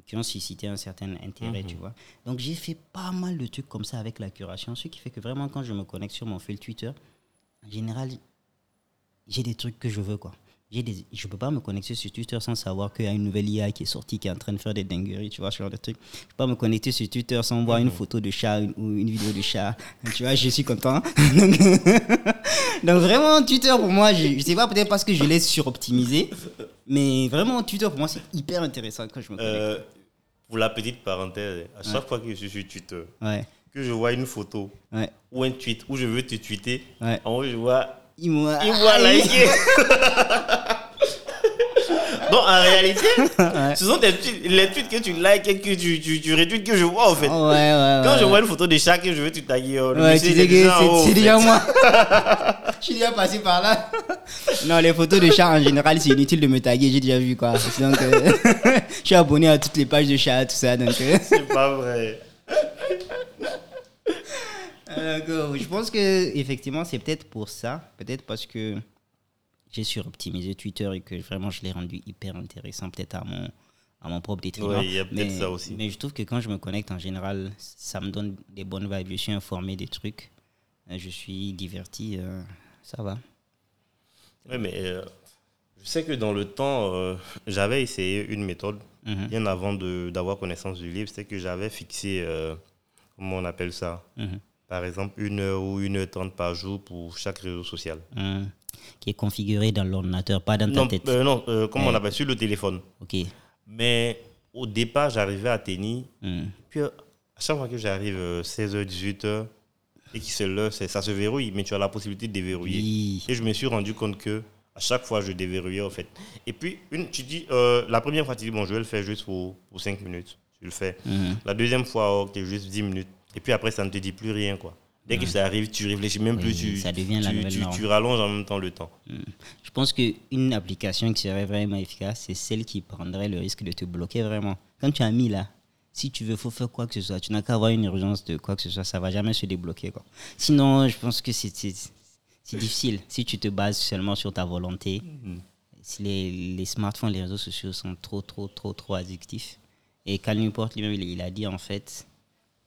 qui ont suscité un certain intérêt, mhm. tu vois. Donc j'ai fait pas mal de trucs comme ça avec la curation, ce qui fait que vraiment, quand je me connecte sur mon fil Twitter, en général, j'ai des trucs que je veux, quoi je ne peux pas me connecter sur Twitter sans savoir qu'il y a une nouvelle IA qui est sortie, qui est en train de faire des dingueries, tu vois, ce genre de truc. Je ne peux pas me connecter sur Twitter sans voir une mhm. photo de chat ou une vidéo de chat. Tu vois, je suis content. Donc, vraiment, Twitter, pour moi, je ne sais pas, peut-être parce que je l'ai suroptimisé, mais vraiment, Twitter, pour moi, c'est hyper intéressant quand je me connecte. Euh, pour la petite parenthèse, à chaque fois que je suis sur Twitter, que je vois une photo ou un tweet où je veux te tweeter, en haut, je vois il m'a liké. Donc en réalité, ce sont les tweets que tu likes et que tu, tu, tu retweets que je vois en fait. Ouais, ouais, Quand je vois une photo de chat que je veux te taguer, oh, ouais, c'est déjà, moi. je suis déjà passé par là. non, les photos de chat en général, c'est inutile de me taguer, j'ai déjà vu quoi. Donc, euh, je suis abonné à toutes les pages de chat, tout ça. Donc, euh. c'est pas vrai. je pense que effectivement c'est peut-être pour ça, peut-être parce que j'ai suroptimisé Twitter et que vraiment je l'ai rendu hyper intéressant, peut-être à mon, à mon propre détriment. il y a peut-être ça aussi. Mais je trouve que quand je me connecte en général, ça me donne des bonnes vibes. Je suis informé des trucs, euh, je suis diverti, euh, ça va. Oui, mais euh, je sais que dans le temps, j'avais essayé une méthode, mhm. bien avant d'avoir connaissance du livre, c'est que j'avais fixé, comment on appelle ça? Mhm par exemple, une heure ou une heure trente par jour pour chaque réseau social. Hum. Qui est configuré dans l'ordinateur, pas dans ta tête. Euh, non, euh, comme on appelle sur le téléphone. Ok. Mais au départ, j'arrivais à tenir. Hum. Puis à chaque fois que j'arrive 16h, euh, 18h, et qui c'est c'est- ça se verrouille, mais tu as la possibilité de déverrouiller. Oui. Et je me suis rendu compte que à chaque fois, je déverrouillais en fait. Et puis, une, tu dis, euh, la première fois, tu dis, bon, je vais le faire juste pour, pour 5 minutes. Tu le fais. Mhm. La deuxième fois, ok, juste 10 minutes. Et puis après, ça ne te dit plus rien, quoi. Dès que ça arrive, tu réfléchis même Oui, plus, tu, ça devient tu, rallonges en même temps le temps. Je pense qu'une application qui serait vraiment efficace, c'est celle qui prendrait le risque de te bloquer vraiment. Quand tu as mis là, si tu veux, faut faire quoi que ce soit. Tu n'as qu'à avoir une urgence de quoi que ce soit, ça va jamais se débloquer. Quoi. Sinon, je pense que c'est difficile. Si tu te bases seulement sur ta volonté, si les, les smartphones, les réseaux sociaux sont trop, trop, trop, trop addictifs. Et Cal Newport lui-même, il, il a dit en fait,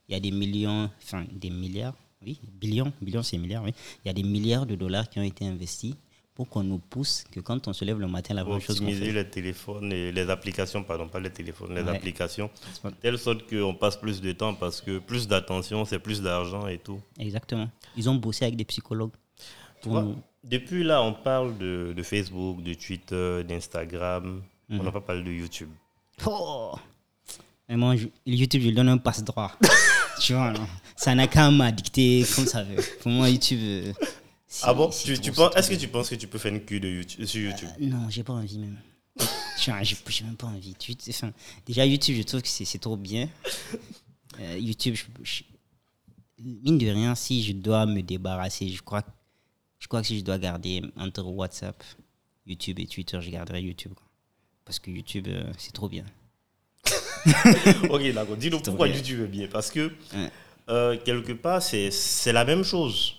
il y a des millions, enfin des milliards, oui, billions, billions c'est milliards, oui. Il y a des milliards de dollars qui ont été investis pour qu'on nous pousse que quand on se lève le matin, la première chose qu'on fait. les téléphones et les applications, pardon, pas les téléphones, les Ouais. applications, pas- de telle sorte qu'on passe plus de temps parce que plus d'attention, c'est plus d'argent et tout. Exactement. Ils ont bossé avec des psychologues. Tu pour vois, nous- depuis là, on parle de, de Facebook, de Twitter, d'Instagram. Mhm. On n'a pas parlé de YouTube. Oh Mais moi, je- YouTube, je lui donne un passe droit. tu vois, non Ça n'a qu'à m'addicter comme ça veut. Pour moi, YouTube. euh, Ah bon? c'est tu, trop- tu c'est penses, trop Est-ce que tu penses que tu peux faire une queue de YouTube, sur YouTube? Euh, Non, j'ai pas envie même. J'ai même pas envie. Enfin, déjà, YouTube, je trouve que c'est trop bien. Euh, YouTube, je- je- mine de rien, si je dois me débarrasser, je crois, je crois que si je dois garder entre WhatsApp, YouTube et Twitter, je garderai YouTube. quoi. Parce que YouTube, euh, c'est trop bien. Ok, d'accord. Dis-nous pourquoi. YouTube est bien. Parce que Ouais. euh, quelque part, c'est la même chose.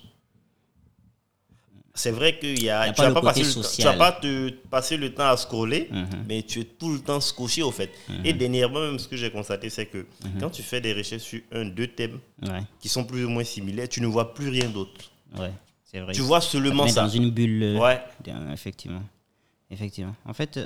C'est vrai qu'il y a, y a tu le pas passer le tu vas pas te passer le temps à scroller, Mhm. mais tu es tout le temps scotché au fait. Et dernièrement, même ce que j'ai constaté, c'est que quand tu fais des recherches sur un, deux thèmes Ouais, qui sont plus ou moins similaires, tu ne vois plus rien d'autre. ouais, c'est vrai. Tu vois seulement ça. dans une bulle. euh, Ouais. Effectivement. Effectivement. En fait,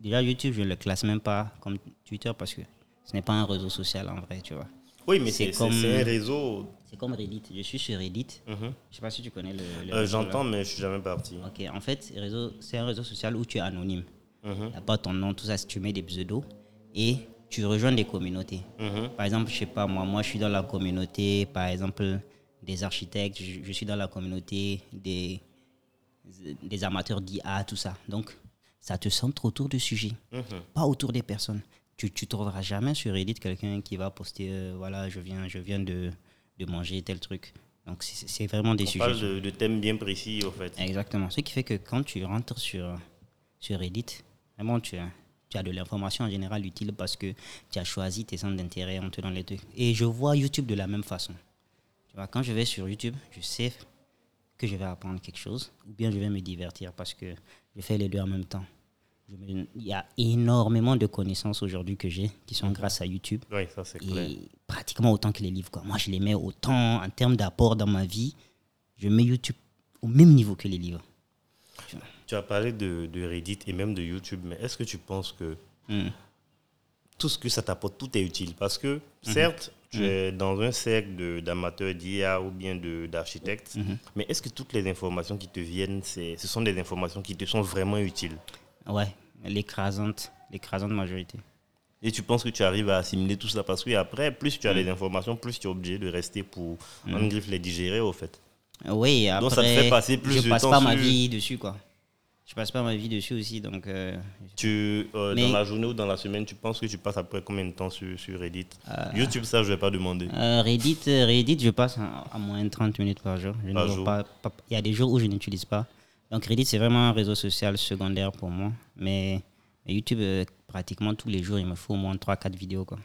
déjà, YouTube, je ne le classe même pas comme Twitter parce que ce n'est pas un réseau social en vrai, tu vois. Oui, mais C'est comme- un réseau. C'est comme Reddit. Je suis sur Reddit. Mhm. Je sais pas si tu connais le. le Euh. J'entends, mais je suis jamais parti. Ok, en fait, c'est un réseau social où tu es anonyme. N'y a pas ton nom, tout ça, tu mets des pseudos. Et tu rejoins des communautés. Mhm. Par exemple, je sais pas, moi, moi, je suis dans la communauté, par exemple, des architectes, je, je suis dans la communauté des, des amateurs d'IA, tout ça. Donc, ça te centre autour du sujet, Mhm. pas autour des personnes. Tu ne trouveras jamais sur Reddit quelqu'un qui va poster, euh, voilà, je viens, je viens de, de manger tel truc. Donc, c'est vraiment des On sujets. parle de, de thèmes bien précis, au fait. Exactement. Ce qui fait que quand tu rentres sur, sur Reddit, vraiment, tu as, tu as de l'information en général utile parce que tu as choisi tes centres d'intérêt, on te donne les trucs. Et je vois YouTube de la même façon. Tu vois, quand je vais sur YouTube, je sais que je vais apprendre quelque chose ou bien je vais me divertir parce que je fais les deux en même temps. Il y a énormément de connaissances aujourd'hui que j'ai qui sont grâce à YouTube Oui, ça c'est clair. pratiquement autant que les livres. Quoi. Moi, je les mets autant en termes d'apport dans ma vie. Je mets YouTube au même niveau que les livres. Tu as parlé de, de Reddit et même de YouTube, mais est-ce que tu penses que Hmm. tout ce que ça t'apporte, tout est utile? Parce que, Mhm. certes, tu es dans un cercle de- d'amateurs d'IA ou bien de- d'architectes, Mhm. mais est-ce que toutes les informations qui te viennent, c'est- ce sont des informations qui te sont vraiment utiles? Ouais, l'écrasante, l'écrasante majorité. Et tu penses que tu arrives à assimiler tout ça? Parce que après, plus tu as Mhm. les informations, plus tu es obligé de rester pour, en griffe, les digérer, au fait. Oui, après, Donc, ça te fait passer plus je de passe temps pas ma vie dessus, quoi. Je passe pas ma vie dessus aussi, donc... euh, Tu, euh, Dans la journée ou dans la semaine, tu penses que tu passes après combien de temps sur, sur Reddit? Ah. YouTube, ça, je ne vais pas demander. euh, Reddit, euh, Reddit, je passe à, moins de 30 minutes par jour. Il y a des jours où je n'utilise pas. Donc Reddit, c'est vraiment un réseau social secondaire pour moi. Mais, YouTube, euh, pratiquement tous les jours, il me faut au moins 3-4 vidéos, quoi.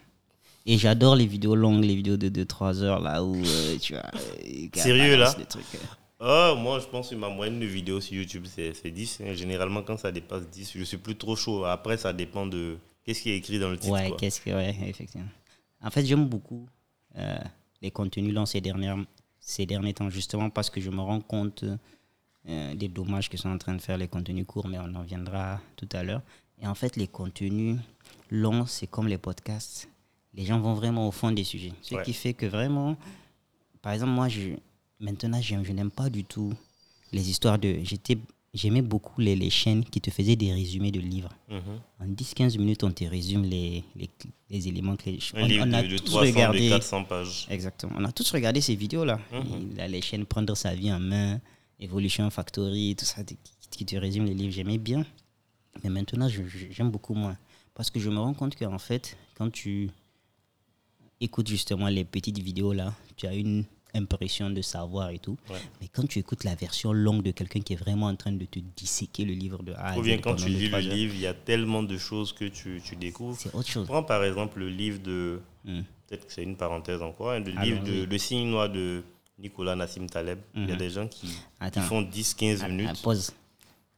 Et j'adore les vidéos longues, les vidéos de 2-3 heures, là où euh, tu vois... euh, Sérieux, là? des trucs, euh. Ah, moi, je pense que ma moyenne de vidéos sur YouTube, c'est c'est 10. hein. Généralement, quand ça dépasse 10, je suis plus trop chaud. Après, ça dépend de qu'est-ce qui est écrit dans le titre. Ouais, qu'est-ce que, ouais, effectivement. En fait, j'aime beaucoup euh, les contenus longs ces, dernières, ces derniers temps, justement parce que je me rends compte euh, des dommages que sont en train de faire les contenus courts, mais on en viendra tout à l'heure. Et en fait, les contenus longs, c'est comme les podcasts. Les gens vont vraiment au fond des sujets. Ce Ouais. qui fait que vraiment, par exemple, moi, je, maintenant, je, je n'aime pas du tout les histoires de. J'étais j'aimais beaucoup les, les chaînes qui te faisaient des résumés de livres. Mhm. En 10-15 minutes, on te résume les, les, les éléments clés. Un on, livre on a de, de tous 300, regardé. de 400 pages. Exactement. On a tous regardé ces vidéos-là. Mhm. Les chaînes Prendre sa vie en main, Evolution Factory, tout ça, qui, qui te résume les livres. J'aimais bien. Mais maintenant, j'aime beaucoup moins. Parce que je me rends compte qu'en fait, quand tu écoutes justement les petites vidéos-là, tu as une impression de savoir et tout. Ouais. Mais quand tu écoutes la version longue de quelqu'un qui est vraiment en train de te disséquer le livre de A à Ou bien quand tu lis le heures, livre, il y a tellement de choses que tu, tu découvres. c'est autre chose. Prends par exemple le livre de. Hmm. Peut-être que c'est une parenthèse encore. hein, le Ah livre non, de oui. Le signe noir de Nicolas Nassim Taleb. Il y a Mhm. des gens qui, font 10-15 Ah, minutes. ah, pause.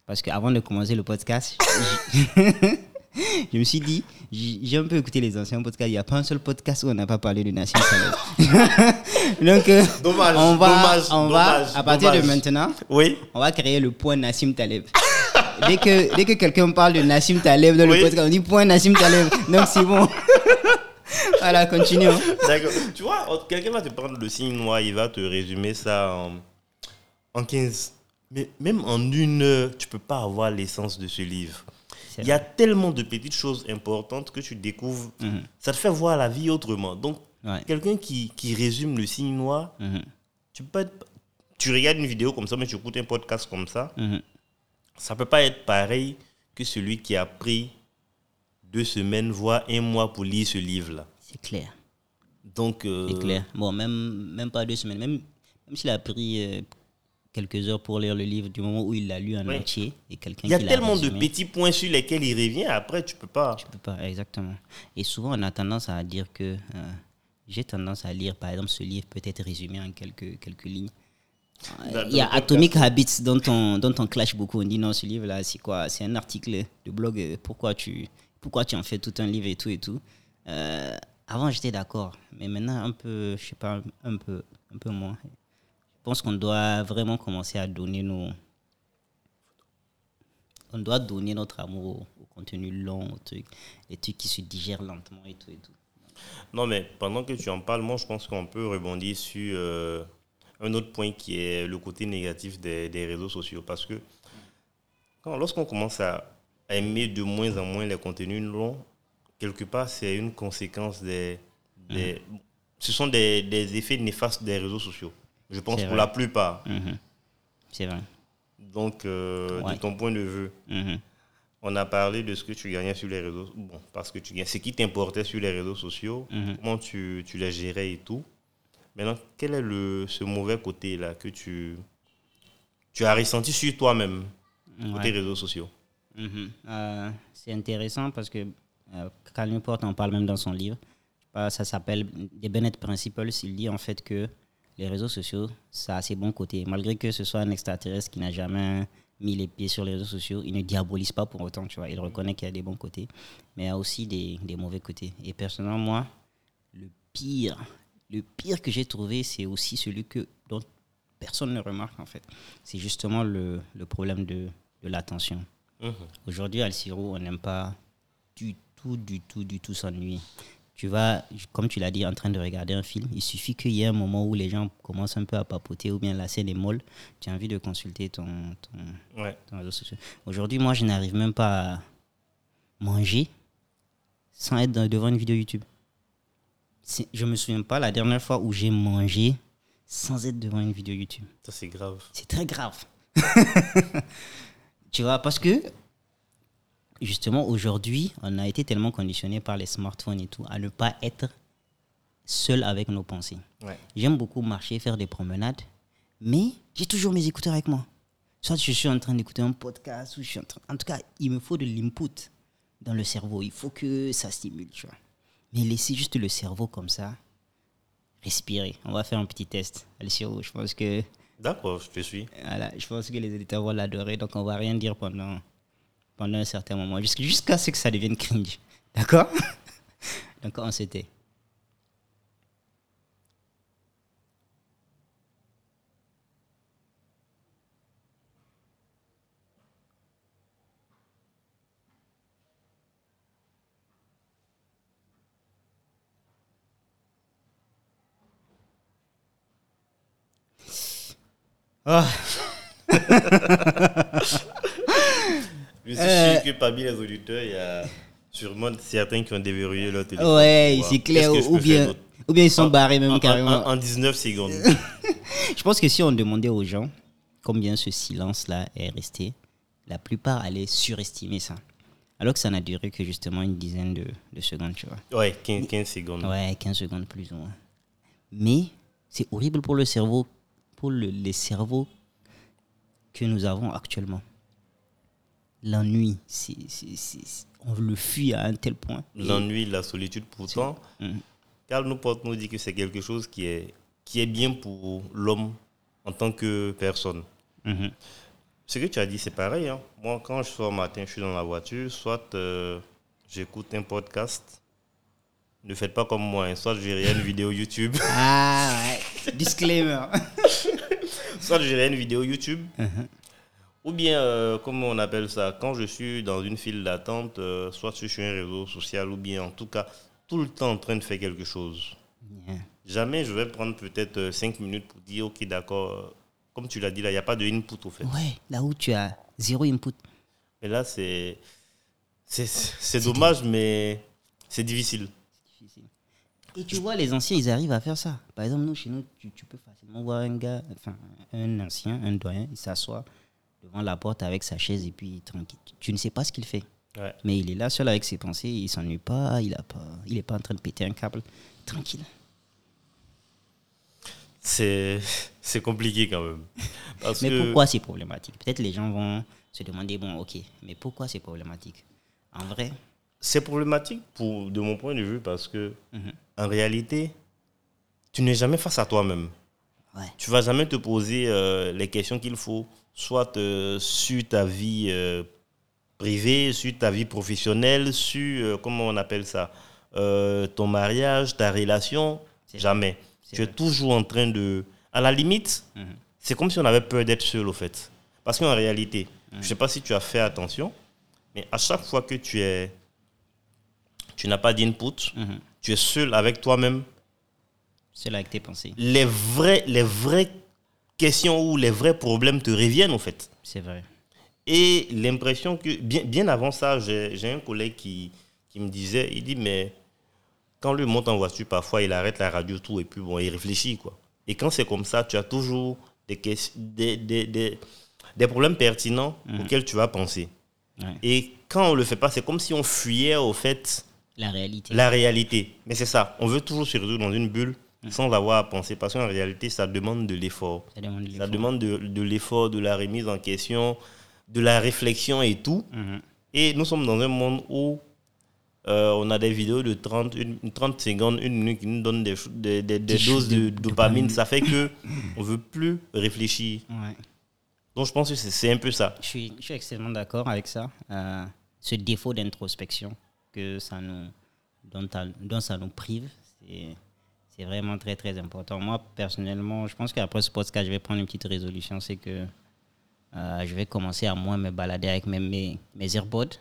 Parce qu'avant de commencer le podcast, je, me suis dit, j'ai un peu écouté les anciens podcasts. Il n'y a pas un seul podcast où on n'a pas parlé de Nassim Taleb. Donc, euh, Dommage, on va, dommage, on va dommage, à partir de maintenant, Oui. on va créer le point Nassim Taleb. Dès que, dès que quelqu'un parle de Nassim Taleb dans Oui. le podcast, on dit point Nassim Taleb. Donc, c'est bon. voilà, continuons. D'accord. Tu vois, quelqu'un va te prendre le signe noir, il va te résumer ça en, en 15. Mais même en une heure, tu peux pas avoir l'essence de ce livre. Il y a tellement de petites choses importantes que tu découvres. Mhm. Ça te fait voir la vie autrement. Donc, Ouais. quelqu'un qui, qui résume le signe noir, Mhm. tu peux être- tu regardes une vidéo comme ça, mais tu écoutes un podcast comme ça, Mhm. ça peut pas être pareil que celui qui a pris deux semaines, voire un mois pour lire ce livre-là. C'est clair. Donc, euh, C'est clair. Bon, même, même pas deux semaines. Même, même s'il a pris euh, quelques heures pour lire le livre, du moment où il l'a lu en Oui. entier, et quelqu'un il y a tellement de petits points sur lesquels il revient. Après, tu peux pas. Tu peux pas, exactement. Et souvent, on a tendance à dire que euh, j'ai tendance à lire, par exemple, ce livre peut être résumé en quelques, quelques lignes. Euh, Dans- Il y a Atomic Habits dont on, dont on clash beaucoup. On dit non, ce livre-là, c'est quoi? C'est un article de blog. euh, Pourquoi tu, pourquoi tu en fais tout un livre et tout et tout Euh, Avant, j'étais d'accord. Mais maintenant, un peu, je sais pas, un peu, un peu moins. Je pense qu'on doit vraiment commencer à donner nos. On doit donner notre amour au, contenu long, aux trucs, les trucs qui se digèrent lentement et tout et tout. Non, mais pendant que tu en parles, moi, je pense qu'on peut rebondir sur euh, un autre point qui est le côté négatif des, des réseaux sociaux. Parce que lorsqu'on commence à aimer de moins en moins les contenus longs, quelque part, c'est une conséquence des. des- Ce sont des, des effets néfastes des réseaux sociaux. Je pense pour la plupart. Mhm. C'est vrai. Donc, euh, Ouais. de ton point de vue, Mhm. on a parlé de ce que tu gagnais sur les réseaux. Bon, parce que tu gagnes. Ce qui t'importait sur les réseaux sociaux, Mhm. comment tu, tu les gérais et tout. Maintenant, quel est le, ce mauvais côté-là que tu, tu as ressenti sur toi-même, côté réseaux sociaux? Euh, c'est intéressant parce que euh, Cal Newport en parle même dans son livre. Euh, Ça s'appelle des Bennett Principles. Il dit en fait que les réseaux sociaux, ça a ses bons côtés. Malgré que ce soit un extraterrestre qui n'a jamais mis les pieds sur les réseaux sociaux, il ne diabolise pas pour autant, tu vois. Il reconnaît qu'il y a des bons côtés, mais il y a aussi des, des mauvais côtés. Et personnellement, moi, le pire, le pire que j'ai trouvé, c'est aussi celui que, dont personne ne remarque en fait. C'est justement le, le problème de, de l'attention. Mhm. Aujourd'hui, à Alciro, on n'aime pas du tout, du tout, du tout s'ennuyer. Tu vas, comme tu l'as dit, en train de regarder un film. Il suffit qu'il y ait un moment où les gens commencent un peu à papoter ou bien la scène est molle. Tu as envie de consulter ton, ton, Ouais. ton réseau social. Aujourd'hui, moi, je n'arrive même pas à manger sans être devant une vidéo YouTube. Je me souviens pas la dernière fois où j'ai mangé sans être devant une vidéo YouTube. Ça, c'est grave. C'est très grave. tu vois, parce que justement, aujourd'hui, on a été tellement conditionné par les smartphones et tout à ne pas être seul avec nos pensées. Ouais. J'aime beaucoup marcher, faire des promenades, mais j'ai toujours mes écouteurs avec moi. Soit je suis en train d'écouter un podcast, ou je suis en train... En tout cas, il me faut de l'input dans le cerveau. Il faut que ça stimule, tu vois. Mais laisser juste le cerveau comme ça, respirer. On va faire un petit test. Alessio, je pense que D'accord, je te suis. voilà, je pense que les éditeurs vont l'adorer, donc on va rien dire pendant, pendant un certain moment, jusqu'- jusqu'à ce que ça devienne cringe. D'accord? Donc on s'était. Ah. Je suis Euh. sûr que parmi les auditeurs, il y a sûrement certains qui ont déverrouillé leur téléphone. Ouais, c'est clair. je Ou bien, d'autre. ou bien ils sont barrés même en- carrément. En, en 19 secondes. Je pense que si on demandait aux gens combien ce silence-là est resté, la plupart allaient surestimer ça. Alors que ça n'a duré que justement une dizaine de, de secondes, tu vois. Ouais, 15, 15 secondes. Ouais, 15 secondes plus ou moins. Mais c'est horrible pour le cerveau, pour le- les cerveaux que nous avons actuellement. L'ennui, on le fuit à un tel point. L'ennui, la solitude, pourtant, Mhm. Karl Newport nous dit que c'est quelque chose qui est, qui est bien pour l'homme en tant que personne. Mhm. Ce que tu as dit, c'est pareil. hein. Moi, quand je sors matin, je suis dans la voiture, soit euh, j'écoute un podcast. Ne faites pas comme moi, hein. soit je regarde une vidéo YouTube, Ah ouais, disclaimer. soit je regarde une vidéo YouTube, Mhm. Ou bien, euh, comment on appelle ça, quand je suis dans une file d'attente, euh, soit je suis sur un réseau social, ou bien en tout cas, tout le temps en train de faire quelque chose. Yeah. Jamais je vais prendre peut-être 5 minutes pour dire, ok, d'accord, euh, comme tu l'as dit là, il n'y a pas de input au fait. Ouais, là où tu as zéro input. Mais là, c'est. C'est c'est dommage, mais c'est difficile. difficile. Et tu vois, les anciens, ils arrivent à faire ça. Par exemple, nous, chez nous, tu, tu peux facilement voir un gars, enfin, un ancien, un doyen, il s'assoit devant la porte avec sa chaise et puis tranquille. Tu- ne sais pas ce qu'il fait. Ouais. Mais il est là seul avec ses pensées, il s'ennuie pas, il a pas, il est pas en train de péter un câble. Tranquille. C'est c'est compliqué quand même. Parce Mais que pourquoi c'est problématique? Peut-être les gens vont se demander, bon, ok, mais pourquoi c'est problématique? En vrai, c'est problématique pour, de mon point de vue parce que, Mhm. en réalité, tu n'es jamais face à toi-même. ouais, Tu vas jamais te poser euh, les questions qu'il faut, soit euh, sur ta vie euh, privée, sur ta vie professionnelle, sur, euh, comment on appelle ça, ton mariage, ta relation. Jamais. Tu es toujours en train de... À la limite, Mhm. c'est comme si on avait peur d'être seul, au fait. Parce qu'en réalité, je ne sais pas si tu as fait attention, mais à chaque fois que tu es... Tu n'as pas d'input, Mhm. tu es seul avec toi-même, là avec tes pensées. les vraies, les vraies questions ou les vrais problèmes te reviennent, en fait. C'est vrai. Et l'impression que, bien, bien avant ça, j'ai un collègue qui, qui me disait, il dit, mais quand lui monte en voiture, parfois, il arrête la radio, tout, et puis bon, il réfléchit, quoi. Et quand c'est comme ça, tu as toujours des, des, des, des, des problèmes pertinents auxquels tu vas penser. Ouais. Et quand on le fait pas, c'est comme si on fuyait, au fait, La réalité. la réalité. Mais c'est ça, on veut toujours se résoudre dans une bulle sans avoir à penser, parce qu'en réalité, ça demande de l'effort. Ça demande de Ça l'effort. demande de, de l'effort, de la remise en question, de la réflexion et tout. Mhm. Et nous sommes dans un monde où euh, on a des vidéos de 30, une, une 30 secondes, une minute qui nous donnent des, des, des- doses de, de dopamine. dopamine. Ça fait que on veut plus réfléchir. Ouais. Donc je pense que c'est un peu ça. Je suis, je suis extrêmement d'accord avec ça. Euh, ce défaut d'introspection que ça nous, dont, ça- dont ça nous prive, c'est, c'est vraiment très très important. Moi, personnellement, je pense qu'après ce podcast, je vais prendre une petite résolution, c'est que euh, je vais commencer à moins me balader avec mes, mes, mes AirPods.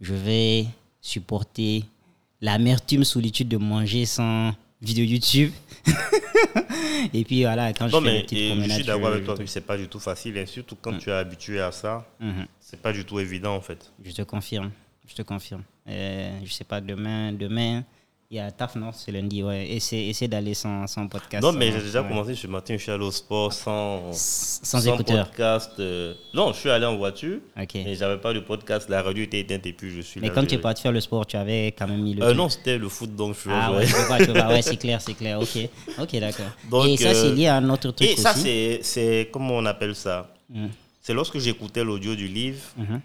Je vais supporter l'amertume solitude de manger sans vidéo YouTube. Et puis voilà, quand Non, je fais mais des petites et je suis d'accord avec toi que c'est pas du tout facile. Et surtout quand tu es habitué à ça, Mhm. c'est pas du tout évident en fait. Je te confirme. Je te confirme. Euh, je sais pas, demain, demain, il y a taf, non C'est lundi, ouais. Essaie, essaie d'aller sans, sans podcast. non, mais sans- j'ai déjà ouais. commencé ce matin, je suis allé au sport sans, Sans, écouteur. podcast. euh, Non, je suis allé en voiture. Ok. Et j'avais pas de podcast, la radio était éteinte et puis je suis Mais là. quand tu es parti faire le sport, tu avais quand même mis le. Euh, non, c'était le foot, donc je suis Ah ouais, vois. Ouais, c'est clair, c'est clair. Ok, ok, d'accord. Et ça, c'est euh, lié à un autre truc Et ça, aussi. c'est, c'est, comment on appelle ça? Mm. C'est lorsque j'écoutais l'audio du livre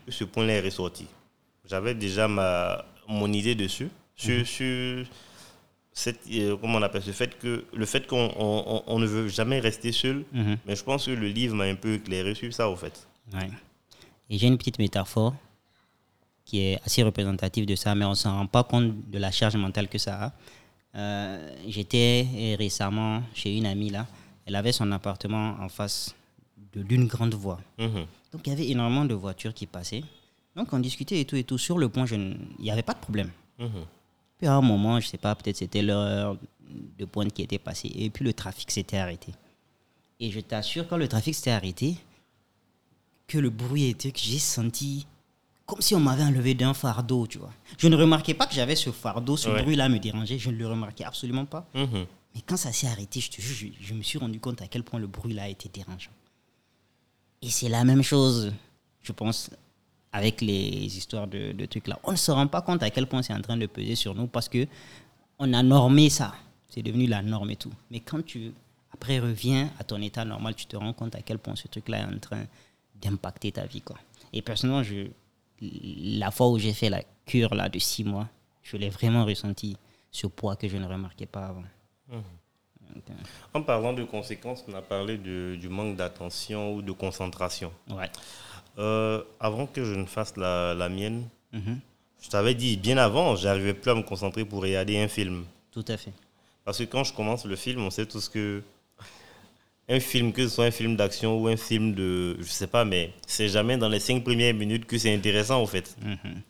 que ce point-là est ressorti. J'avais déjà ma, mon idée dessus, sur, Mhm. sur cette, euh, comment on appelle ce fait que, le fait qu'on on, on- on ne veut jamais rester seul, Mhm. mais je pense que le livre m'a un peu éclairé sur ça, au fait. Ouais. Et j'ai une petite métaphore qui est assez représentative de ça, mais on ne s'en rend pas compte de la charge mentale que ça a. Euh, J'étais récemment chez une amie là. Elle avait son appartement en face de d'une grande voie. Mhm. Donc il y avait énormément de voitures qui passaient. Donc on discutait et tout et tout. Sur le pont, je ne- il n'y avait pas de problème. Puis à un moment, je sais pas, peut-être c'était l'heure de pointe qui était passée. Et puis le trafic s'était arrêté. Et je t'assure, quand le trafic s'était arrêté, que le bruit était que j'ai senti comme si on m'avait enlevé d'un fardeau, tu vois. Je ne remarquais pas que j'avais ce fardeau, ce Ouais. bruit-là me dérangeait, je ne le remarquais absolument pas. Mhm. Mais quand ça s'est arrêté, je te jure, je, je me suis rendu compte à quel point le bruit-là était dérangeant. Et c'est la même chose, je pense, avec les histoires de, de trucs là. On ne se rend pas compte à quel point c'est en train de peser sur nous parce que on a normé ça. C'est devenu la norme et tout. Mais quand tu après reviens à ton état normal, tu te rends compte à quel point ce truc-là est en train d'impacter ta vie. Quoi. Et personnellement, je, la fois où j'ai fait la cure là, de six mois, je l'ai vraiment ressenti, ce poids que je ne remarquais pas avant. Euh, En parlant de conséquences, on a parlé de- du manque d'attention ou de concentration. ouais. Euh, avant que je ne fasse la, la mienne, Mhm. je t'avais dit bien avant, j'arrivais plus à me concentrer pour regarder un film. Tout à fait. Parce que quand je commence le film, on sait tous que un film, que ce soit un film d'action ou un film de, je sais pas, mais c'est jamais dans les cinq premières minutes que c'est intéressant en fait. Mhm.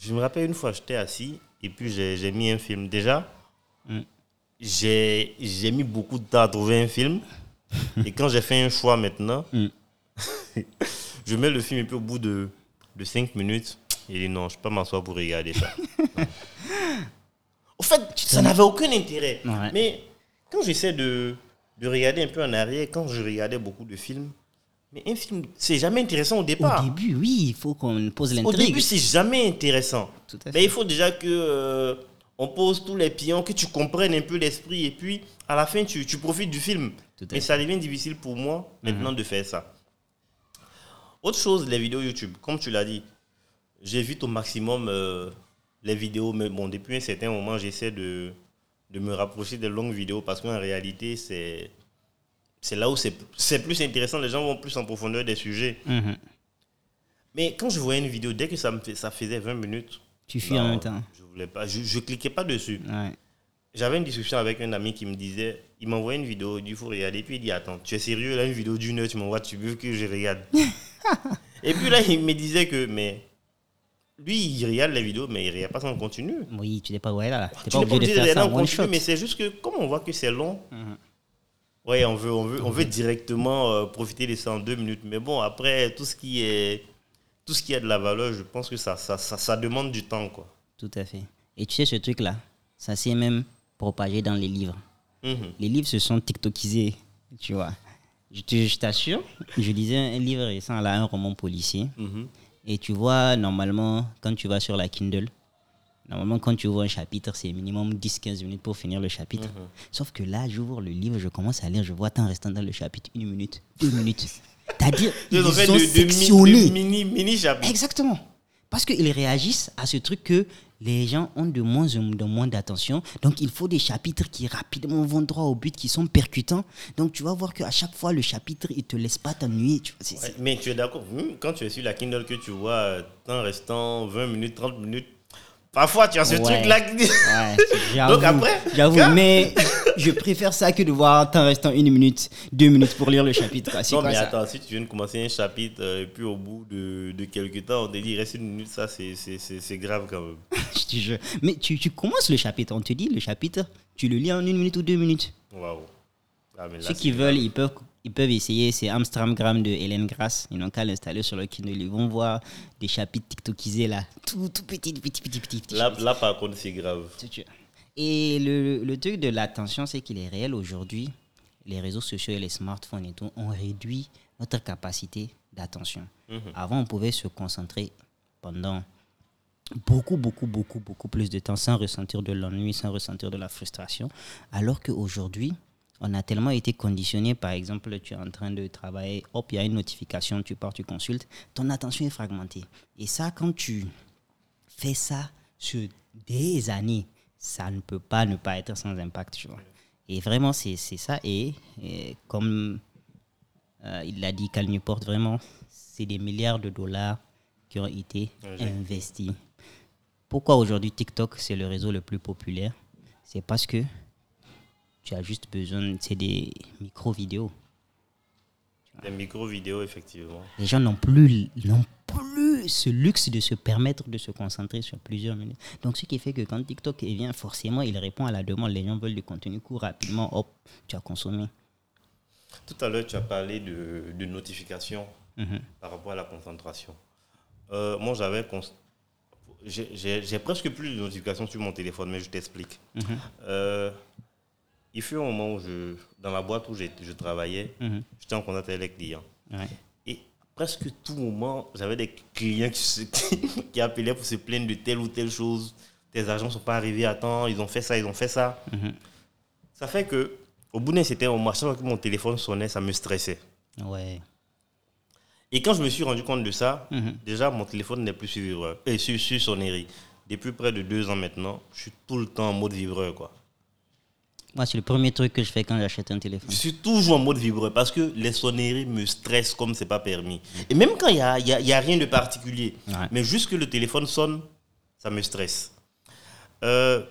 Je me rappelle une fois, j'étais assis et puis j'ai mis un film. Déjà, Mm. j'ai j'ai mis beaucoup de temps à trouver un film. et quand j'ai fait un choix maintenant, Mm. je mets le film et puis au bout de, de cinq minutes, il dit non, je peux pas m'asseoir pour regarder ça. au fait, ça n'avait aucun intérêt. Ouais. Mais quand j'essaie de, de regarder un peu en arrière, quand je regardais beaucoup de films, mais un film, c'est jamais intéressant au départ. Au début, oui, il faut qu'on pose Au l'intrigue. début, c'est jamais intéressant. Mais il faut déjà que euh, on pose tous les pions, que tu comprennes un peu l'esprit, et puis à la fin, tu, tu profites du film. Mais ça devient difficile pour moi maintenant de faire ça. Autre chose, les vidéos YouTube, comme tu l'as dit, j'évite au maximum euh, les vidéos, mais bon, depuis un certain moment, j'essaie de, de me rapprocher des longues vidéos parce qu'en réalité, c'est c'est là où c'est c'est plus intéressant, les gens vont plus en profondeur des sujets. Mhm. Mais quand je voyais une vidéo, dès que ça, me fait, ça faisait 20 minutes, Tu fuis en même temps. Je voulais pas, je, je cliquais pas dessus. Ouais. J'avais une discussion avec un ami qui me disait, il m'envoyait une vidéo, il faut regarder. Puis il dit, attends, tu es sérieux, là, une vidéo d'une heure, tu m'envoies, tu veux que je regarde? Et puis là, il me disait que, mais lui, il regarde les vidéos, mais il regarde pas son contenu. Oui, tu n'es pas, ouais, là. Tu pas obligé de faire ça en en continu, mais c'est juste que, comme on voit que c'est long, Mhm. ouais, on veut, on veut, on veut directement euh, profiter de ça en deux minutes. Mais bon, après, tout ce qui est, tout ce qui a de la valeur, je pense que ça, ça, ça, ça demande du temps, quoi. Tout à fait. Et tu sais, ce truc-là, ça s'est même propagé dans les livres. Mhm. Les livres se sont TikTokisés, tu vois. Je t'assure, je lisais un livre récent, là, un roman policier. Mhm. Et tu vois, normalement, quand tu vas sur la Kindle, normalement, quand tu ouvres un chapitre, c'est minimum 10-15 minutes pour finir le chapitre. Mhm. Sauf que là, j'ouvre le livre, je commence à lire, je vois tant restant dans le chapitre, une minute, deux minutes. C'est-à-dire, ils de, de mini, mini. Exactement. Parce qu'ils réagissent à ce truc que les gens ont de moins en de moins d'attention. Donc, il faut des chapitres qui rapidement vont droit au but, qui sont percutants. Donc, tu vas voir qu'à chaque fois, le chapitre, il te laisse pas t'ennuyer. tu vois, c'est- Ouais, c'est- mais tu es d'accord, quand tu es sur la Kindle que tu vois euh, temps restant 20 minutes, 30 minutes, parfois tu as ce Ouais. truc-là qui dit. Ouais, j'avoue. Donc après, J'avoue, mais je préfère ça que de voir temps restant une minute, deux minutes pour lire le chapitre. quoi. Non, quoi mais ça attends, si tu viens de commencer un chapitre euh, et puis au bout de, de quelques temps, on te dit reste une minute, ça c'est- grave quand même. Je te jure. Mais tu, tu commences le chapitre, on te dit le chapitre, tu le lis en une minute ou deux minutes. Waouh. Ah, Ceux qui grave. veulent, ils peuvent, ils peuvent essayer. C'est Amstramgram de Hélène Grasse. Ils n'ont qu'à l'installer sur le Kindle. Ils vont voir des chapitres TikTokisés là. Tout, tout petit, petit, petit, petit. petit Là, là, par contre, c'est grave. Et le, le truc de l'attention, c'est qu'il est réel aujourd'hui. Les réseaux sociaux et les smartphones et tout ont réduit notre capacité d'attention. Avant, on pouvait se concentrer pendant beaucoup, beaucoup, beaucoup, beaucoup plus de temps sans ressentir de l'ennui, sans ressentir de la frustration. Alors qu'aujourd'hui, on a tellement été conditionné, par exemple, tu es en train de travailler, hop, il y a une notification, tu pars, tu consultes, ton attention est fragmentée. Et ça, quand tu fais ça sur des années, ça ne peut pas ne pas être sans impact, tu vois. Et vraiment, c'est ça. Et, et comme euh, il l'a dit, Cal Newport, vraiment, c'est des milliards de dollars qui ont été investis. Pourquoi aujourd'hui TikTok, c'est le réseau le plus populaire? C'est parce que tu as juste besoin, c'est des micro-vidéos. Des micro-vidéos, effectivement. Les gens n'ont plus, ce luxe de se permettre de se concentrer sur plusieurs minutes. Donc, ce qui fait que quand TikTok vient, forcément, il répond à la demande. Les gens veulent du contenu court, rapidement, hop, tu as consommé. Tout à l'heure, tu as parlé de, de notifications. Mhm. par rapport à la concentration. Euh, moi, j'avais. J'ai presque plus de notifications sur mon téléphone, mais je t'explique. Mhm. Euh, il fut un moment où, je, dans la boîte où je travaillais, Mhm. j'étais en contact avec les clients. Ouais. Presque tout moment, j'avais des clients qui, se- qui appelaient pour se plaindre de telle ou telle chose. Tes agents ne sont pas arrivés à temps, ils ont fait ça, ils ont fait ça. Mhm. Ça fait que, au bout d'un certain moment, chaque fois que mon téléphone sonnait, ça me stressait. Ouais. Et quand je me suis rendu compte de ça, Mhm. déjà mon téléphone n'est plus sur et sur, sur sonnerie. Depuis près de deux ans maintenant, je suis tout le temps en mode vibreur. Quoi. Moi, c'est le premier truc que je fais quand j'achète un Je téléphone. suis toujours en mode vibreur parce que les sonneries me stressent comme c'est pas permis. Et même quand il n'y a, y a- y a rien de particulier, Ouais. mais juste que le téléphone sonne, ça me stresse. Euh,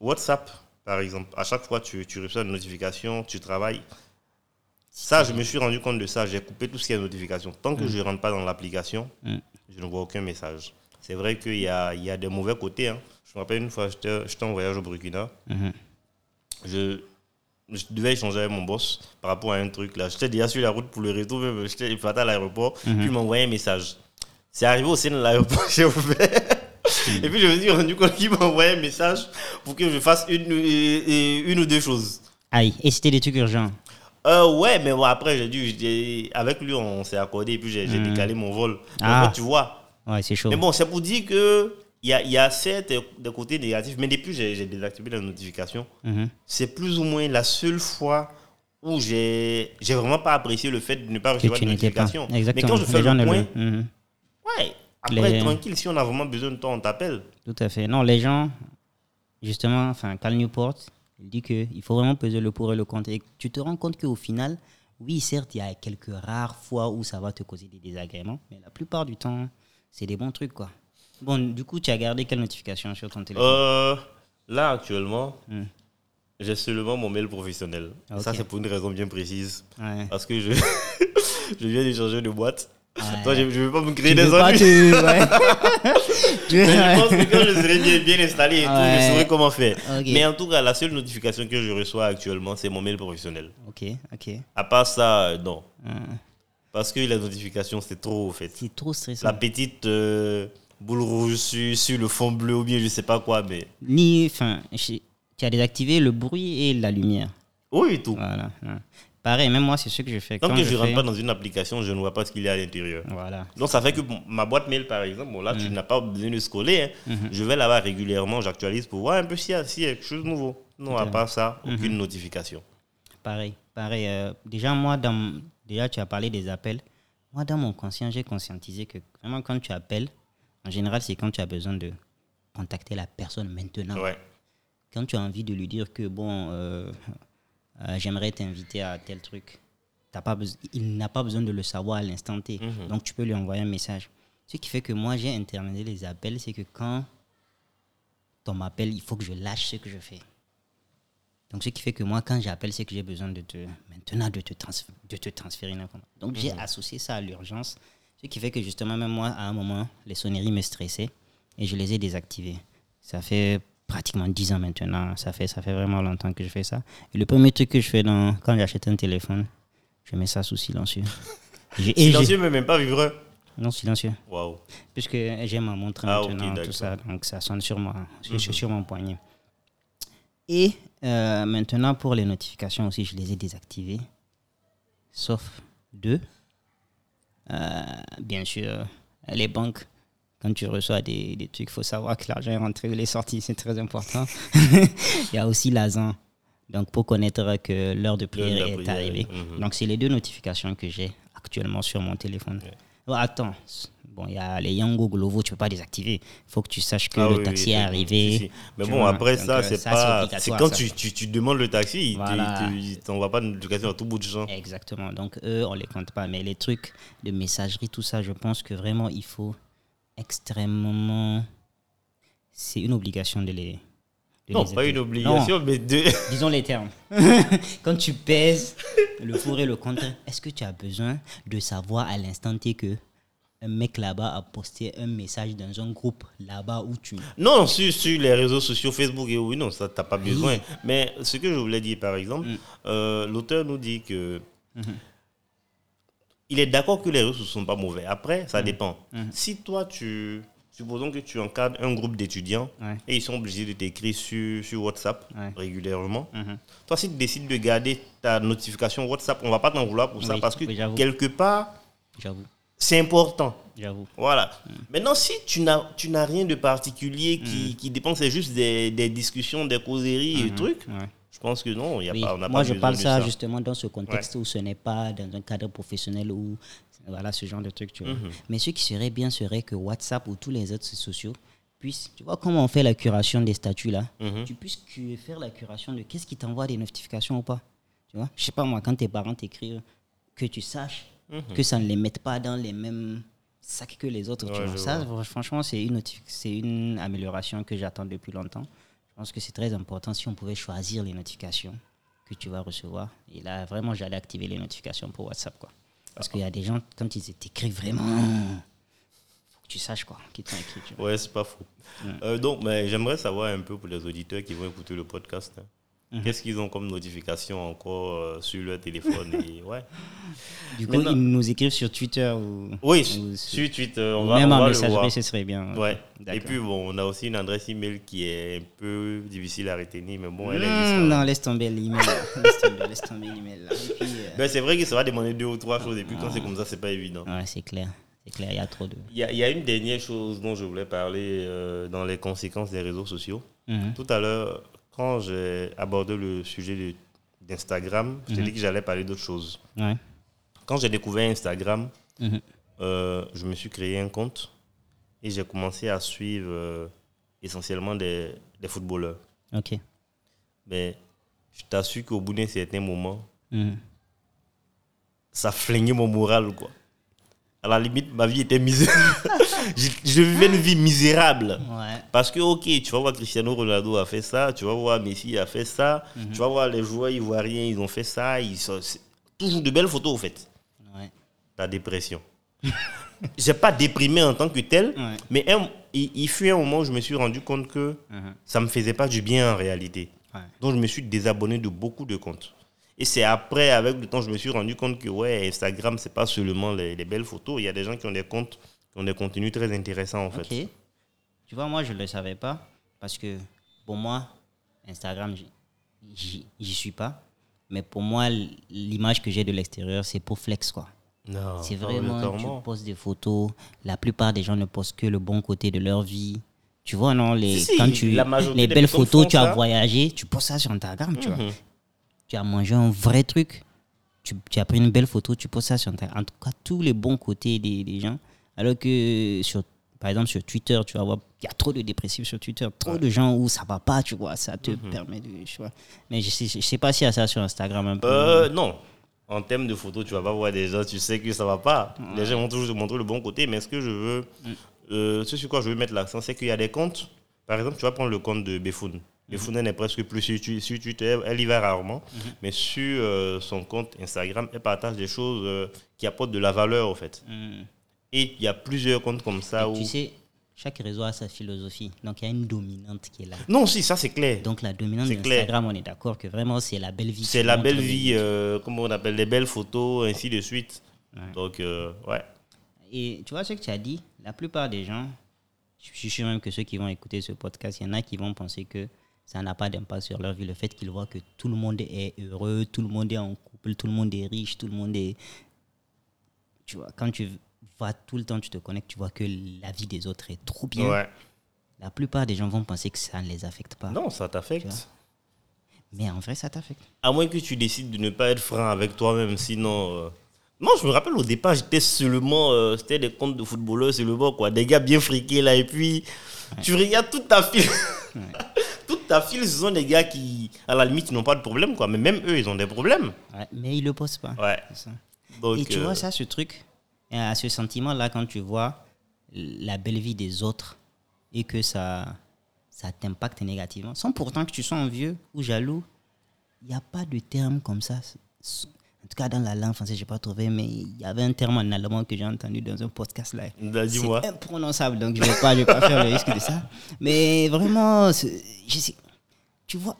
WhatsApp, par exemple, à chaque fois tu, tu reçois une notification, tu travailles. Ça, je me suis rendu compte de ça. J'ai coupé tout ce qui est notification. Tant que je ne rentre pas dans l'application, Mm. je ne vois aucun message. C'est vrai qu'il y a, il y a des mauvais côtés. hein. Je me rappelle une fois, j'étais en voyage au Burkina. Mhm. Je, je devais échanger avec mon boss par rapport à un truc là. J'étais déjà sur la route pour le retour, j'étais à l'aéroport, puis il m'a envoyé un message. C'est arrivé au sein de l'aéroport, j'ai ouvert. Et puis je me suis rendu compte qu'il m'a envoyé un message pour que je fasse une, une, ou deux choses. Aïe, et c'était des trucs urgents? Euh, ouais, mais bon, après, j'ai dû. Avec lui, on s'est accordé et puis j'ai j'ai décalé mon vol. Ah. En fait, tu vois. Ouais, c'est chaud. Mais bon, c'est pour dire que. Il y a, y a certes des côtés négatifs, mais depuis que j'ai désactivé la notification, Mhm. c'est plus ou moins la seule fois où j'ai vraiment pas apprécié le fait de ne pas recevoir de notification. Mais quand je fais le point, le- Mhm. ouais, après, Les- tranquille, si on a vraiment besoin de toi, on t'appelle. Tout à fait. Non, les gens, justement, enfin, Cal Newport, il dit qu'il faut vraiment peser le pour et le contre. Et tu te rends compte qu'au final, oui, certes, il y a quelques rares fois où ça va te causer des désagréments, mais la plupart du temps, c'est des bons trucs, quoi. Bon, du coup, tu as gardé quelle notification sur ton téléphone Euh, là, actuellement, Hmm. j'ai seulement mon mail professionnel. Ça, c'est pour une raison bien précise. Ouais. Parce que je, je viens de changer de boîte. Ouais. Toi, je ne veux pas me créer Tu des ennuis. te- ouais. Mais je pense que quand je serai bien, bien installé et tout, je saurai comment faire. Mais en tout cas, la seule notification que je reçois actuellement, c'est mon mail professionnel. Ok, ok. À part ça, euh, non. Hum. Parce que la notification, c'est trop, au fait. C'est trop stressant. La petite euh, boule rouge sur, sur le fond bleu ou bien je sais pas quoi, mais. Ni, enfin, tu as désactivé le bruit et la lumière. Oui, tout. Voilà. hein. Pareil, même moi, c'est ce que je fais. Tant Quand que je ne rentre fais- pas dans une application, je ne vois pas ce qu'il y a à l'intérieur. Voilà. Donc ça fait que ma boîte mail, par exemple, bon, là, tu n'as pas besoin de scroller. hein. Mm-hmm. Je vais là-bas régulièrement, j'actualise pour voir un peu s'il y, s'il y a quelque chose de nouveau. Non, à part ça, aucune notification. Pareil. Pareil. euh, déjà, moi, dans, déjà, tu as parlé des appels. Moi, dans mon conscient, j'ai conscientisé que vraiment, quand tu appelles, en général, c'est quand tu as besoin de contacter la personne maintenant. Ouais. Quand tu as envie de lui dire que, bon, euh, euh, j'aimerais t'inviter à tel truc, t'as pas il n'a pas besoin de le savoir à l'instant T. Donc, tu peux lui envoyer un message. Ce qui fait que moi, j'ai internalisé les appels, c'est que quand on m'appelle, il faut que je lâche ce que je fais. Donc, ce qui fait que moi, quand j'appelle, c'est que j'ai besoin de te, maintenant de te, transf- de te transférer une information. Donc, j'ai associé ça à l'urgence. Ce qui fait que justement, même moi, à un moment, les sonneries me stressaient et je les ai désactivées. Ça fait pratiquement 10 ans maintenant. Ça fait, ça fait vraiment longtemps que je fais ça. Et le premier truc que je fais dans, quand j'achète un téléphone, je mets ça sous silencieux. Silencieux, mais même pas vibreur. Non, silencieux. Waouh. Puisque j'ai ma montre Ah, maintenant, tout d'accord. ça, donc ça sonne sur moi, sur, sur mon poignet. Et euh, maintenant, pour les notifications aussi, je les ai désactivées, sauf deux. Euh, bien sûr, les banques, quand tu reçois des, des trucs, il faut savoir que l'argent est rentré ou il est sorti, c'est très important. il y a aussi l'ASAN, donc pour connaître que l'heure de prière est prière, arrivée. mhm. Donc, c'est les deux notifications que j'ai actuellement sur mon téléphone. Oh, attends, bon, il y a les Yango Glovo, tu peux pas désactiver. Il faut que tu saches que Ah le oui, taxi oui, est arrivé. si, si. Mais bon, vois, après ça, c'est pas. C'est quand tu, tu, tu demandes le taxi, Voilà. il te- il t'envoie pas de notification à tout bout de champ. Exactement. Donc, eux, on les compte pas. Mais les trucs de messagerie, tout ça, je pense que vraiment, il faut extrêmement. C'est une obligation de les. de Non, pas une obligation, mais deux. Non, disons les termes. Quand tu pèses le pour et le contre, est-ce que tu as besoin de savoir à l'instant T que un mec là-bas a posté un message dans un groupe là-bas où tu. Non, sur, sur les réseaux sociaux, Facebook et oui, non, ça, t'as pas besoin. Mais ce que je voulais dire, par exemple, Mm. euh, l'auteur nous dit que il est d'accord que les réseaux ne sont pas mauvais. Après, ça dépend. Si toi, tu. Supposons que tu encadres un groupe d'étudiants Ouais. et ils sont obligés de t'écrire sur, sur WhatsApp Ouais. régulièrement. Mhm. Toi, si tu décides de garder ta notification WhatsApp, on va pas t'en vouloir pour ça parce que oui, quelque part, J'avoue, c'est important. j'avoue. Voilà. Maintenant, si tu n'as, tu n'as rien de particulier qui, Mm. qui dépend, c'est juste des, des discussions, des causeries et trucs, Ouais. je pense que non, il y a Oui, pas, on n'a moi, je parle ça, justement dans ce contexte Ouais. où ce n'est pas dans un cadre professionnel ou voilà ce genre de truc. Tu vois. Mhm. Mais ce qui serait bien serait que WhatsApp ou tous les autres sociaux puissent, tu vois, comment on fait la curation des statuts là, Mhm. tu puisses faire la curation de qu'est-ce qui t'envoie des notifications ou pas. Tu vois, je sais pas moi, quand tes parents t'écrivent, que tu saches Mhm. que ça ne les mette pas dans les mêmes sacs que les autres. tu vois. Ça, franchement, c'est une, une amélioration que j'attends depuis longtemps. Je pense que c'est très important si on pouvait choisir les notifications que tu vas recevoir. Et là, vraiment, j'allais activer les notifications pour WhatsApp. Quoi. Parce qu'il y a des gens, quand ils t'écrivent vraiment, faut que tu saches quoi, qu'ils t'ont écrit. Ouais, c'est pas faux. Euh, donc, mais j'aimerais savoir un peu pour les auditeurs qui vont écouter le podcast. hein. Mhm. Qu'est-ce qu'ils ont comme notification encore euh, sur leur téléphone et, ouais. Du coup, Maintenant- ils nous écrivent sur Twitter ou, Oui, ou sur Twitter, on ou va, même on va voir. messagerie, ce serait bien. Ouais. Et puis, bon, on a aussi une adresse email qui est un peu difficile à retenir, mais bon, elle existe. Hmm, non, laisse tomber l'email. laisse tomber, laisse tomber l'email. euh, Ben, c'est vrai que ça va demander deux ou trois choses, et puis quand c'est comme ça, c'est pas évident. Ouais, c'est clair. C'est clair, il y a trop de. Il y, a, il y a une dernière chose dont je voulais parler euh, dans les conséquences des réseaux sociaux. Mhm. Tout à l'heure, quand j'ai abordé le sujet d'Instagram, je t'ai dit que j'allais parler d'autre chose. Ouais. Quand j'ai découvert Instagram, Mhm. euh, je me suis créé un compte et j'ai commencé à suivre euh, essentiellement des, des footballeurs. Ok. Mais je t'assure qu'au bout d'un certain moment, Mhm. ça flinguait mon moral, quoi. À la limite, ma vie était misérable. je, je vivais une vie misérable. Ouais. Parce que, ok, tu vas voir Cristiano Ronaldo a fait ça, tu vas voir Messi a fait ça, tu vas voir les joueurs ivoiriens, ils ont fait ça, ils sont, toujours de belles photos, au fait. Ouais. La dépression. J'ai pas déprimé en tant que tel, Ouais. mais un- il, il fut un moment où je me suis rendu compte que Mhm. ça me faisait pas du bien en réalité. Donc, je me suis désabonné de beaucoup de comptes. Et c'est après, avec le temps, je me suis rendu compte que ouais, Instagram, c'est pas seulement les, les belles photos. Il y a des gens qui ont des comptes, qui ont des contenus très intéressants en fait. Tu vois, moi, je ne le savais pas parce que pour moi, Instagram, j'y- suis pas. Mais pour moi, l'image que j'ai de l'extérieur, c'est pour flex, quoi. C'est vraiment, tu postes des photos. La plupart des gens ne postent que le bon côté de leur vie. Tu vois, non, les, Si, quand tu, les belles photos, tu as ça. voyagé, tu postes ça sur Instagram, tu vois. Tu as mangé un vrai truc, tu, tu as pris une belle photo, tu postes ça sur Instagram. En tout cas, tous les bons côtés des, des gens. Alors que, sur, par exemple, sur Twitter, tu vas voir, il y a trop de dépressifs sur Twitter, trop de gens où ça va pas, tu vois, ça te Mhm. permet de. Tu vois. Mais je sais, je sais pas s'il y a ça sur Instagram un peu. Euh, non. En termes de photos, tu vas pas voir des gens, tu sais que ça va pas. Les gens vont toujours te montrer le bon côté, mais ce que je veux, Mm. euh, ce sur quoi je veux mettre l'accent, c'est qu'il y a des comptes. Par exemple, tu vas prendre le compte de Befoun. Mm. Befoun elle n'est presque plus sur, Twitter, elle y va rarement, Mm-hmm. mais sur euh, son compte Instagram, elle partage des choses euh, qui apportent de la valeur, en fait. Hmm. Et il y a plusieurs comptes comme ça où. Tu sais, chaque réseau a sa philosophie. Donc, il y a une dominante qui est là. Non, si, ça c'est clair. Donc, la dominante d'Instagram, on est d'accord que vraiment, c'est la belle vie. C'est la belle vie, euh, comment on appelle, les belles photos, ainsi de suite. Ouais. Donc, euh, ouais. Et tu vois ce que tu as dit, la plupart des gens, je suis sûr même que ceux qui vont écouter ce podcast, il y en a qui vont penser que ça n'a pas d'impact sur leur vie. Le fait qu'ils voient que tout le monde est heureux, tout le monde est en couple, tout le monde est riche, tout le monde est... Tu vois, quand tu vas tout le temps, tu te connectes, tu vois que la vie des autres est trop bien. Ouais. La plupart des gens vont penser que ça ne les affecte pas. Non, ça t'affecte. vois. Mais en vrai, ça t'affecte. À moins que tu décides de ne pas être franc avec toi-même, sinon. euh, Non, je me rappelle au départ, j'étais seulement. euh, C'était des comptes de footballeurs seulement, quoi. Des gars bien friqués là, et puis. Tu regardes toute ta file. toute ta file, ce sont des gars qui, à la limite, n'ont pas de problème, quoi. Mais même eux, ils ont des problèmes. Ouais, mais ils ne le posent pas. Ouais. Donc, Et tu euh, vois ça, ce truc, à ce sentiment-là, quand tu vois la belle vie des autres et que ça, ça t'impacte négativement, sans pourtant que tu sois envieux ou jaloux, il n'y a pas de terme comme ça. En tout cas, dans la langue française, je n'ai pas trouvé, mais il y avait un terme en allemand que j'ai entendu dans un podcast là. bah, Dis-moi. C'est imprononçable, donc je ne vais, pas- je vais pas faire le risque de ça. Mais vraiment, je sais, tu vois,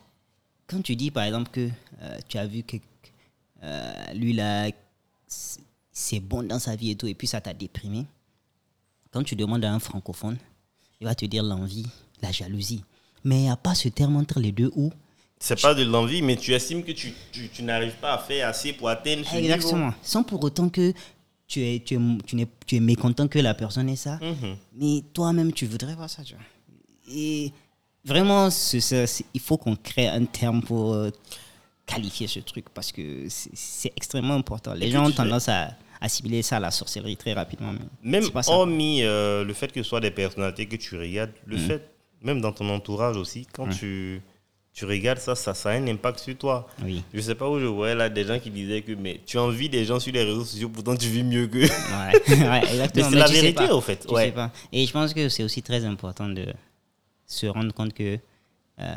quand tu dis par exemple que euh, tu as vu que euh, lui là, c'est- c'est bon dans sa vie et tout, et puis ça t'a déprimé. Quand tu demandes à un francophone, il va te dire l'envie, la jalousie. Mais il n'y a pas ce terme entre les deux où C'est pas de l'envie, mais tu estimes que tu, tu, tu n'arrives pas à faire assez pour atteindre ce niveau. Exactement. Sans pour autant que tu es, tu es, tu n'es- tu es mécontent que la personne ait ça. Mhm. Mais toi-même, tu voudrais voir ça, tu vois. Et vraiment, ce- ce- c'est- il faut qu'on crée un terme pour euh, qualifier ce truc parce que c'est c'est extrêmement important. Les Et gens ont tendance à assimiler ça à la sorcellerie très rapidement. Mais Même hormis euh, le fait que ce soit des personnalités que tu regardes, le Mhm. fait, même dans ton entourage aussi, quand tu, tu regardes ça, ça, ça a un impact sur toi. Oui. Je sais pas où je voyais là des gens qui disaient que mais tu envies des gens sur les réseaux sociaux, pourtant tu vis mieux que. Ouais, ouais, exactement. Mais c'est la vérité, au fait, Tu ouais. sais pas. Et je pense que c'est aussi très important de se rendre compte que euh,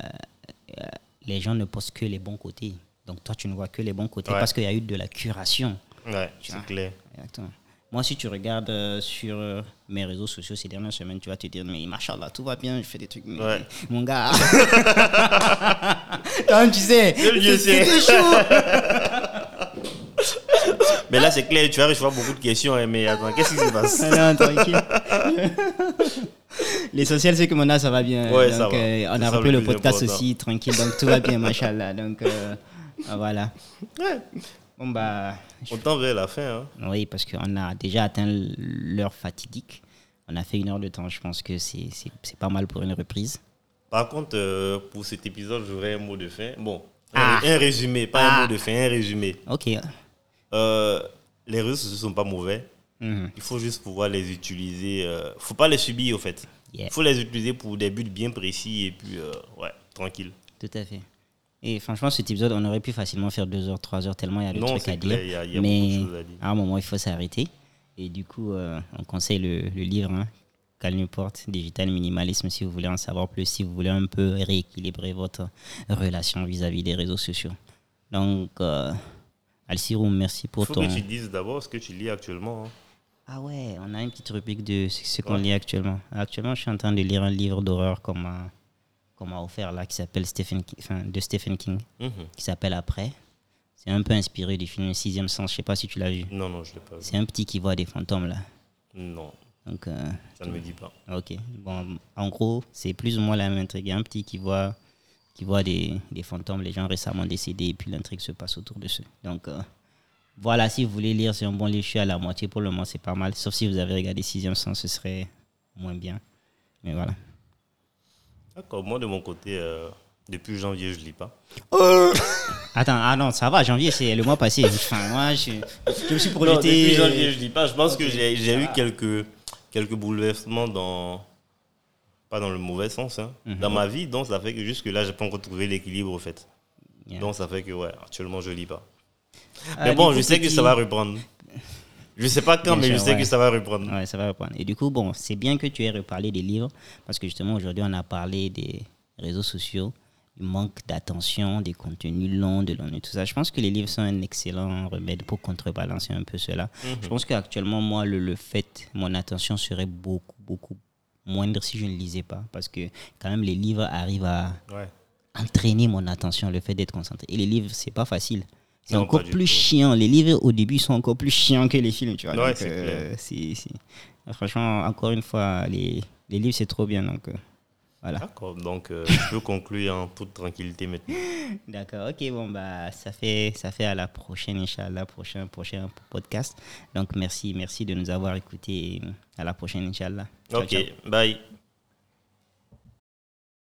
euh, les gens ne postent que les bons côtés. Donc toi, tu ne vois que les bons côtés Ouais. parce qu'il y a eu de la curation. Ouais, c'est clair. Exactement. Moi, si tu regardes euh, sur euh, mes réseaux sociaux ces dernières semaines, tu vas te dire, mais machallah, tout va bien, je fais des trucs. Mais, Ouais. Mon gars. Tu sais. Chaud. Mais là, c'est clair, tu vas recevoir beaucoup de questions, hein, mais attends, qu'est-ce qui se passe? Non, tranquille. L'essentiel, c'est que mon ça va bien. Ouais, donc, ça va. euh, on a repris le podcast important. aussi, tranquille. Donc, tout va bien, machallah. Donc, voilà. Ouais. Bon, bah. On tend vers la fin. Hein. Oui, parce qu'on a déjà atteint l'heure fatidique. On a fait une heure de temps. Je pense que c'est pas mal pour une reprise. Par contre, euh, pour cet épisode, j'aurais un mot de fin. Bon, Ah. un, un résumé, pas Ah. un mot de fin, un résumé. Ok. Euh, les réseaux sociaux sont pas mauvais. Mhm. Il faut juste pouvoir les utiliser. Euh, faut pas les subir, au fait. Yeah. Il faut les utiliser pour des buts bien précis et puis, euh, ouais, tranquille. Tout à fait. Et franchement, cet épisode, on aurait pu facilement faire deux heures, trois heures, tellement il y a de Non, trucs à dire. il y a- il y a Mais de à dire. un moment, il faut s'arrêter. Et du coup, euh, on conseille le, le livre, hein, Cal Newport, Digital Minimalisme, si vous voulez en savoir plus, si vous voulez un peu rééquilibrer votre relation vis-à-vis des réseaux sociaux. Donc, euh, Alciroum, merci Il pour faut ton... que tu dises d'abord ce que tu lis actuellement. hein. Ah ouais, on a une petite rubrique de ce qu'on Ouais. lit actuellement. Actuellement, je suis en train de lire un livre d'horreur qu'on m'a qu'on m'a offert là, qui s'appelle Stephen King, enfin, de Stephen King Mhm. qui s'appelle Après. C'est un peu inspiré du film Sixième Sens. Je sais pas si tu l'as vu. Non, non, je l'ai pas vu. C'est un petit qui voit des fantômes là. Non, Donc, euh, ça ne me dit pas. ok. Bon, en gros, c'est plus ou moins la même intrigue. Il y a un petit qui voit, qui voit des, des fantômes, les gens récemment décédés, et puis l'intrigue se passe autour de ça. Donc, euh, voilà, si vous voulez lire, c'est un bon livre. Je suis à la moitié pour le moment, c'est pas mal. Sauf si vous avez regardé Sixième Sens, ce serait moins bien. Mais voilà. D'accord, moi de mon côté, euh, depuis janvier, je lis pas. Attends, ah non, ça va, janvier, c'est le mois passé. Enfin, moi, je, je me suis Non, projeté. depuis janvier, je lis pas. Je pense que j'ai j'ai eu quelques, quelques bouleversements dans. Pas dans le mauvais sens, hein, Mhm. dans ma vie. Donc ça fait que jusque-là, j'ai pas encore trouvé l'équilibre, au fait. Yeah. Donc ça fait que, ouais, actuellement, je lis pas. Ah, mais bon, je sais que ça va reprendre. Je sais pas quand, Bien mais je sais ouais. que ça va reprendre. Ouais, ça va reprendre. Et du coup, bon, c'est bien que tu aies reparlé des livres, parce que justement, aujourd'hui, on a parlé des réseaux sociaux, du manque d'attention, des contenus longs, de l'ennui, tout ça. Je pense que les livres sont un excellent remède pour contrebalancer un peu cela. Je pense qu'actuellement, moi, le, le fait, mon attention serait beaucoup, beaucoup moindre si je ne lisais pas, parce que quand même, les livres arrivent à Ouais. entraîner mon attention, le fait d'être concentré. Et les livres, c'est pas facile. C'est encore plus chiant. Les livres, au début, sont encore plus chiants que les films, tu vois. Ouais, Donc, euh, Franchement, encore une fois, les, les livres, c'est trop bien. Donc, euh, voilà. D'accord, donc euh, je peux conclure en toute tranquillité maintenant. D'accord, ok, bon, bah, ça fait, ça fait à la prochaine, Inch'Allah, prochain, prochain podcast. Donc, merci, merci de nous avoir écoutés. À la prochaine, Inch'Allah. Ok, ciao. bye.